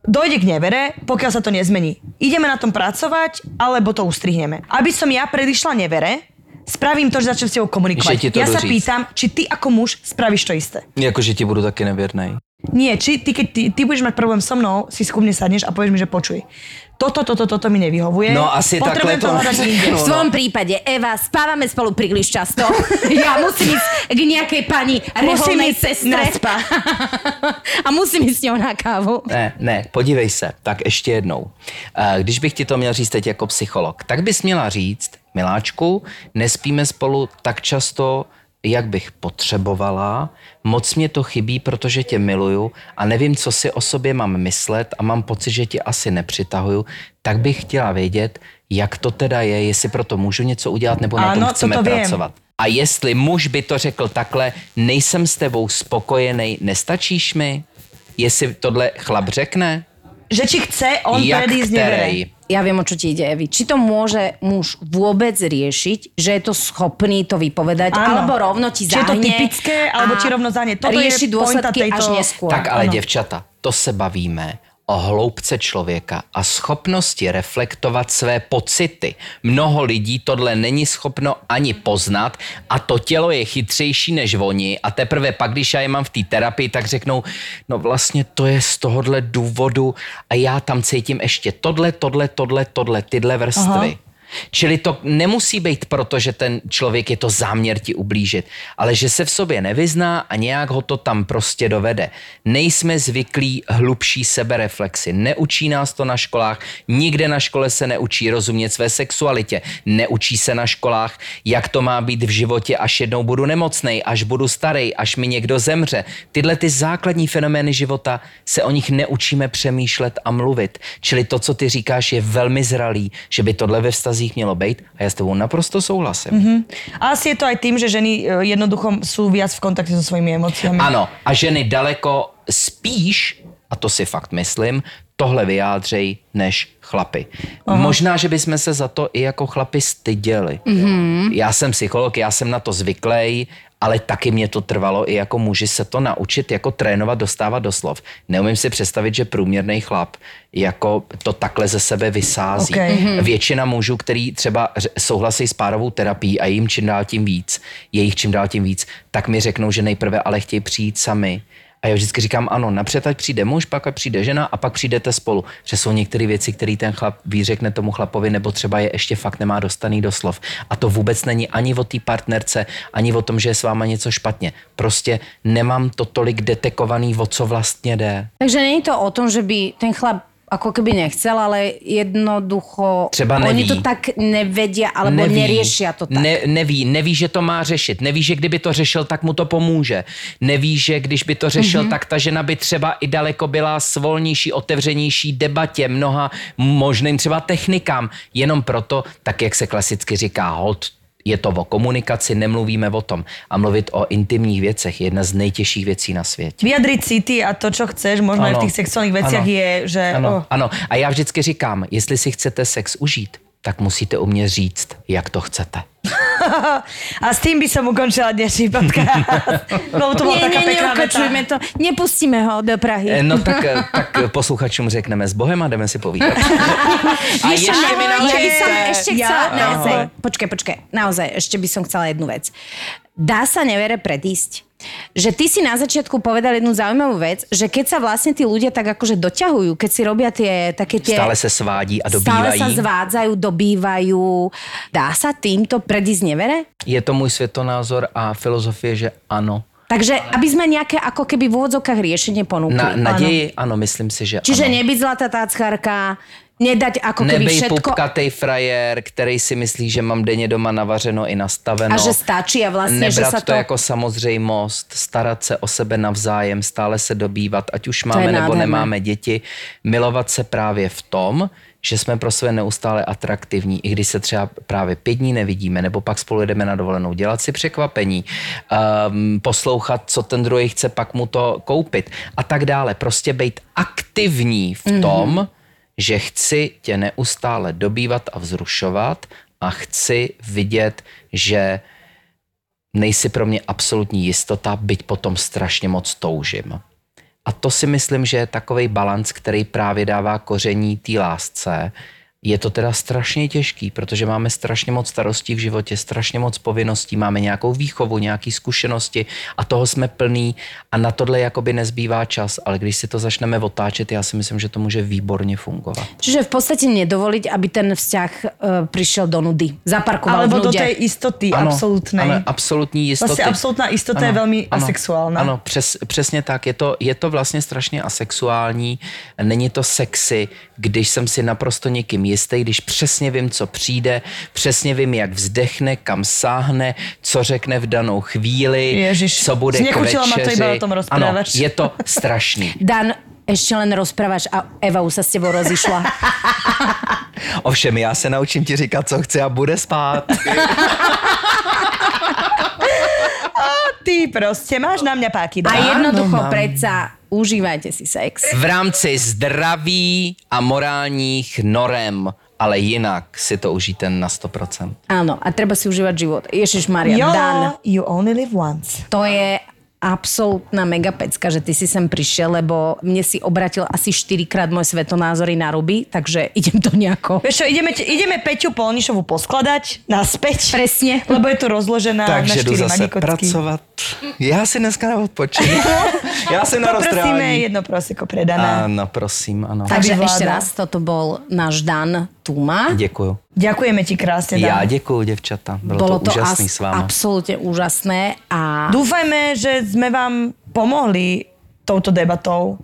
dojde k nevere, pokiaľ sa to nezmení. Ideme na tom pracovať, alebo to ustrihneme. Aby som ja predišla nevere, spravím to, že začnem s tebou komunikovať. Že ti to ja jdu sa říct. pýtam, či ty ako muž spravíš to isté. Jako, že ti budu taky nevěrnej. Nie, či ty, keď ty, ty budeš mať problém so mnou, si skúmne sadneš a povieš mi, že počuj, toto, toto, toto mi nevyhovuje. No, asi Potrebujem takhle to- hľadať inde. V tvojom prípade, Eva, spávame spolu príliš často. Ja musím ísť k nejakej pani Musím reholnej ísť sestre. na spa. A musím ísť s ňou na kávu. Ne, ne, podívej se, tak ještě jednou. Eh, Když bych ti to měl říct teď jako psycholog, tak bys měla říct, miláčku, nespíme spolu tak často, jak bych potřebovala, moc mě to chybí, protože tě miluju a nevím, co si o sobě mám myslet a mám pocit, že tě asi nepřitahuju, tak bych chtěla vědět, jak to teda je, jestli pro to můžu něco udělat nebo na tom Ano, chceme vím. pracovat. A jestli muž by to řekl takhle, nejsem s tebou spokojený, nestačíš mi? Jestli tohle chlap řekne? Že či chce on jak predísť nevere. ktorej? Ja viem, o čo ti ide, Evi. Či to môže muž vôbec riešiť, že je to schopný to vypovedať, Áno. alebo rovno ti Či je to zahne typické, alebo ti rovno zahne. Toto je rieši pointa dôsledky až tejto- neskôr. Tak ale ano. děvčata, to se bavíme o hloubce člověka a schopnosti reflektovat své pocity. Mnoho lidí tohle není schopno ani poznat a to tělo je chytřejší než oni a teprve pak, když já je mám v té terapii, tak řeknou, no vlastně to je z tohohle důvodu a já tam cítím ještě tohle, tohle, tohle, tohle, tyhle vrstvy. Čili to nemusí být proto, že ten člověk je to záměr ti ublížit, ale že se v sobě nevyzná a nějak ho to tam prostě dovede. Nejsme zvyklí hlubší sebereflexy. Neučí nás to na školách, nikde na škole se neučí rozumět své sexualitě. Neučí se na školách, jak to má být v životě, až jednou budu nemocnej, až budu starý, až mi někdo zemře. Tyhle ty základní fenomény života se o nich neučíme přemýšlet a mluvit. Čili to, co ty říkáš, je velmi zralý, že by tohle ve vztazích mělo být a já s tebou naprosto souhlasím. Mm-hmm. A asi je to aj tým, že ženy e, jednoducho sú viac v kontakte so svojimi emóciami. Ano, a ženy daleko spíš, a to si fakt myslím, tohle vyjádřej než chlapy. Aha. Možná, že bychom se za to i jako chlapy styděli. Mm-hmm. Já jsem psycholog, já jsem na to zvyklý, ale taky mě to trvalo i jako muži se to naučit, jako trénovat, dostávat do slov. Neumím si představit, že průměrný chlap jako to takhle ze sebe vysází. Okay. Mm-hmm. Většina mužů, který třeba souhlasí s párovou terapií a jim čím dál tím víc, je jich čím dál tím víc, tak mi řeknou, že nejprve ale chtějí přijít sami a já vždycky říkám, ano, napřed ať přijde muž, pak ať přijde žena a pak přijdete spolu. Že jsou některé věci, které ten chlap vyřekne tomu chlapovi, nebo třeba je ještě fakt nemá dostaný do slov. A to vůbec není ani o té partnerce, ani o tom, že je s váma něco špatně. Prostě nemám to tolik detekovaný, o co vlastně jde. Takže není to o tom, že by ten chlap ako keby nechcel, ale jednoducho Třeba neví. oni to tak nevedia, alebo neví, neriešia to tak. Ne, neví, neví, že to má řešit. Neví, že kdyby to řešil, tak mu to pomůže. Neví, že když by to řešil, mm-hmm. tak ta žena by třeba i daleko byla svolnější, otevřenější debatě, mnoha možným třeba technikám. Jenom proto, tak jak se klasicky říká, hold je to o komunikaci, nemluvíme o tom. A mluvit o intimních věcech je jedna z nejtěžších věcí na světě. Vyjadriť city a to, čo chceš, možno ano, aj v tých sexuálnych veciach ano, je, že... Ano, oh. ano. A já vždycky říkám, jestli si chcete sex užít, tak musíte umět říct, jak to chcete. A s tým by som ukončila dnešný podcast. No to bola nie, taká nie, pekná neukončujme to. Nepustíme ho do Prahy. No tak, tak posluchačům řekneme s Bohem a jdeme si povídat. a ještě mi ja by som ešte Ja? chcela, Ahoj. naozaj, počkaj, počkaj, naozaj, ešte by som chcela jednu vec. Dá sa nevere predísť? Že ty si na začiatku povedal jednu zaujímavú vec, že keď sa vlastne tí ľudia tak akože doťahujú, keď si robia tie také tie... Stále se svádí a Stále dobývají. sa zvádzajú, dobývajú. Dá sa týmto predísť nevere? Je to můj světonázor a filozofie, že ano. Takže aby sme nejaké ako keby v úvodzovkách riešenie ponúkli. Na, naději, ano. ano, myslím si, že Čiže ano. nebyť zlatá táckarka, nedať ako keby Nebej všetko... pupkatej frajer, který si myslí, že mám denně doma navařeno i nastaveno. A že stačí a vlastne, že Nebrat sa to to... jako samozřejmost, starat se o sebe navzájem, stále se dobývat, ať už máme nebo nemáme děti, milovat se právě v tom, že jsme pro sebe neustále atraktivní, i když se třeba právě pět dní nevidíme, nebo pak spolu jedeme na dovolenou, dělat si překvapení, um, poslouchat, co ten druhý chce, pak mu to koupit a tak dále. Prostě být aktivní v tom, mm-hmm. Že chci tě neustále dobývat a vzrušovat a chci vidět, že nejsi pro mě absolutní jistota, byť potom strašně moc toužím. A to si myslím, že je takový balans, který právě dává koření té lásce. Je to teda strašně těžký, protože máme strašně moc starostí v životě, strašně moc povinností, máme nějakou výchovu, nějaké zkušenosti a toho jsme plný a na tohle jakoby nezbývá čas, ale když si to začneme otáčet, já si myslím, že to může výborně fungovat. Čiže v podstate nedovoliť, aby ten vzťah uh, prišiel do nudy. Zaparkoval Alebo v do nude. tej istoty absolútnej. Ano, absolutní jistoty. Vlastně absolutná istota je velmi asexuálna. Ano, přes, přesně tak. Je to, je to vlastně strašně asexuální. Není to sexy, když jsem si naprosto někým jistý, když přesně vím, co přijde, přesně vím, jak vzdechne, kam sáhne, co řekne v danou chvíli, Ježiš, co bude k znechutilo ma to večeři. o tom ano, je to strašný. Dan, ešte len rozprávaš a Eva už sa s tebou rozišla. Ovšem, já se naučím ti říkat, co chci a bude spát. Ty proste máš na mňa páky. A jednoducho mám. predsa užívajte si sex. v rámci zdraví a morálních norem, ale jinak si to užijte na 100%. Áno, a treba si užívať život. Ježiš Maria, Jo, Dan, you only live once. to je absolútna mega pecka, že ty si sem prišiel, lebo mne si obratil asi 4 krát môj svetonázory na ruby, takže idem to nejako. Vieš čo, ideme, ideme Peťu Polnišovu poskladať naspäť. Presne. Lebo je tu rozložená na Takže jdu 4 zase magikocky. pracovat. Já si dneska na odpočinu. Já jsem na Poprosíme jedno proseko predané. Áno, prosím, áno. Takže vládal. raz, toto bol náš Dan Tuma. Děkuju. Ďakujeme ti krásne, Dan. Já děkuju, děvčata. Bylo, Bolo to, úžasný as- s váma. absolútne úžasné a Dúfajme, že sme vám pomohli touto debatou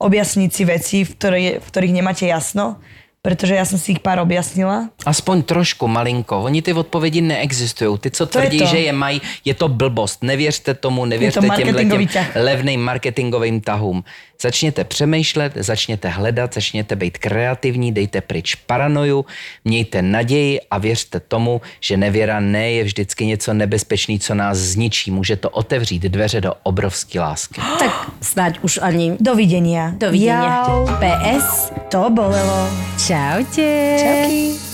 objasniť si veci, v, ktoré, v ktorých nemáte jasno, pretože ja som si ich pár objasnila. Aspoň trošku malinko. Oni ty odpovědi neexistují. Ty, co To je tvrdí, to. že je mají, je to blbost. Nevěřte tomu, nevěřte těm marketingový ťah. levným marketingovým tahům. Začněte přemýšlet, začněte hledat, začněte být kreativní, dejte pryč paranoju, mějte naději a věřte tomu, že nevěra ne je vždycky něco nebezpečný, co nás zničí. Může to otevřít dveře do obrovské lásky. tak snáď už ani Dovidenia. dovidenia. Jau, PS, to bolelo. čaute. Čauky.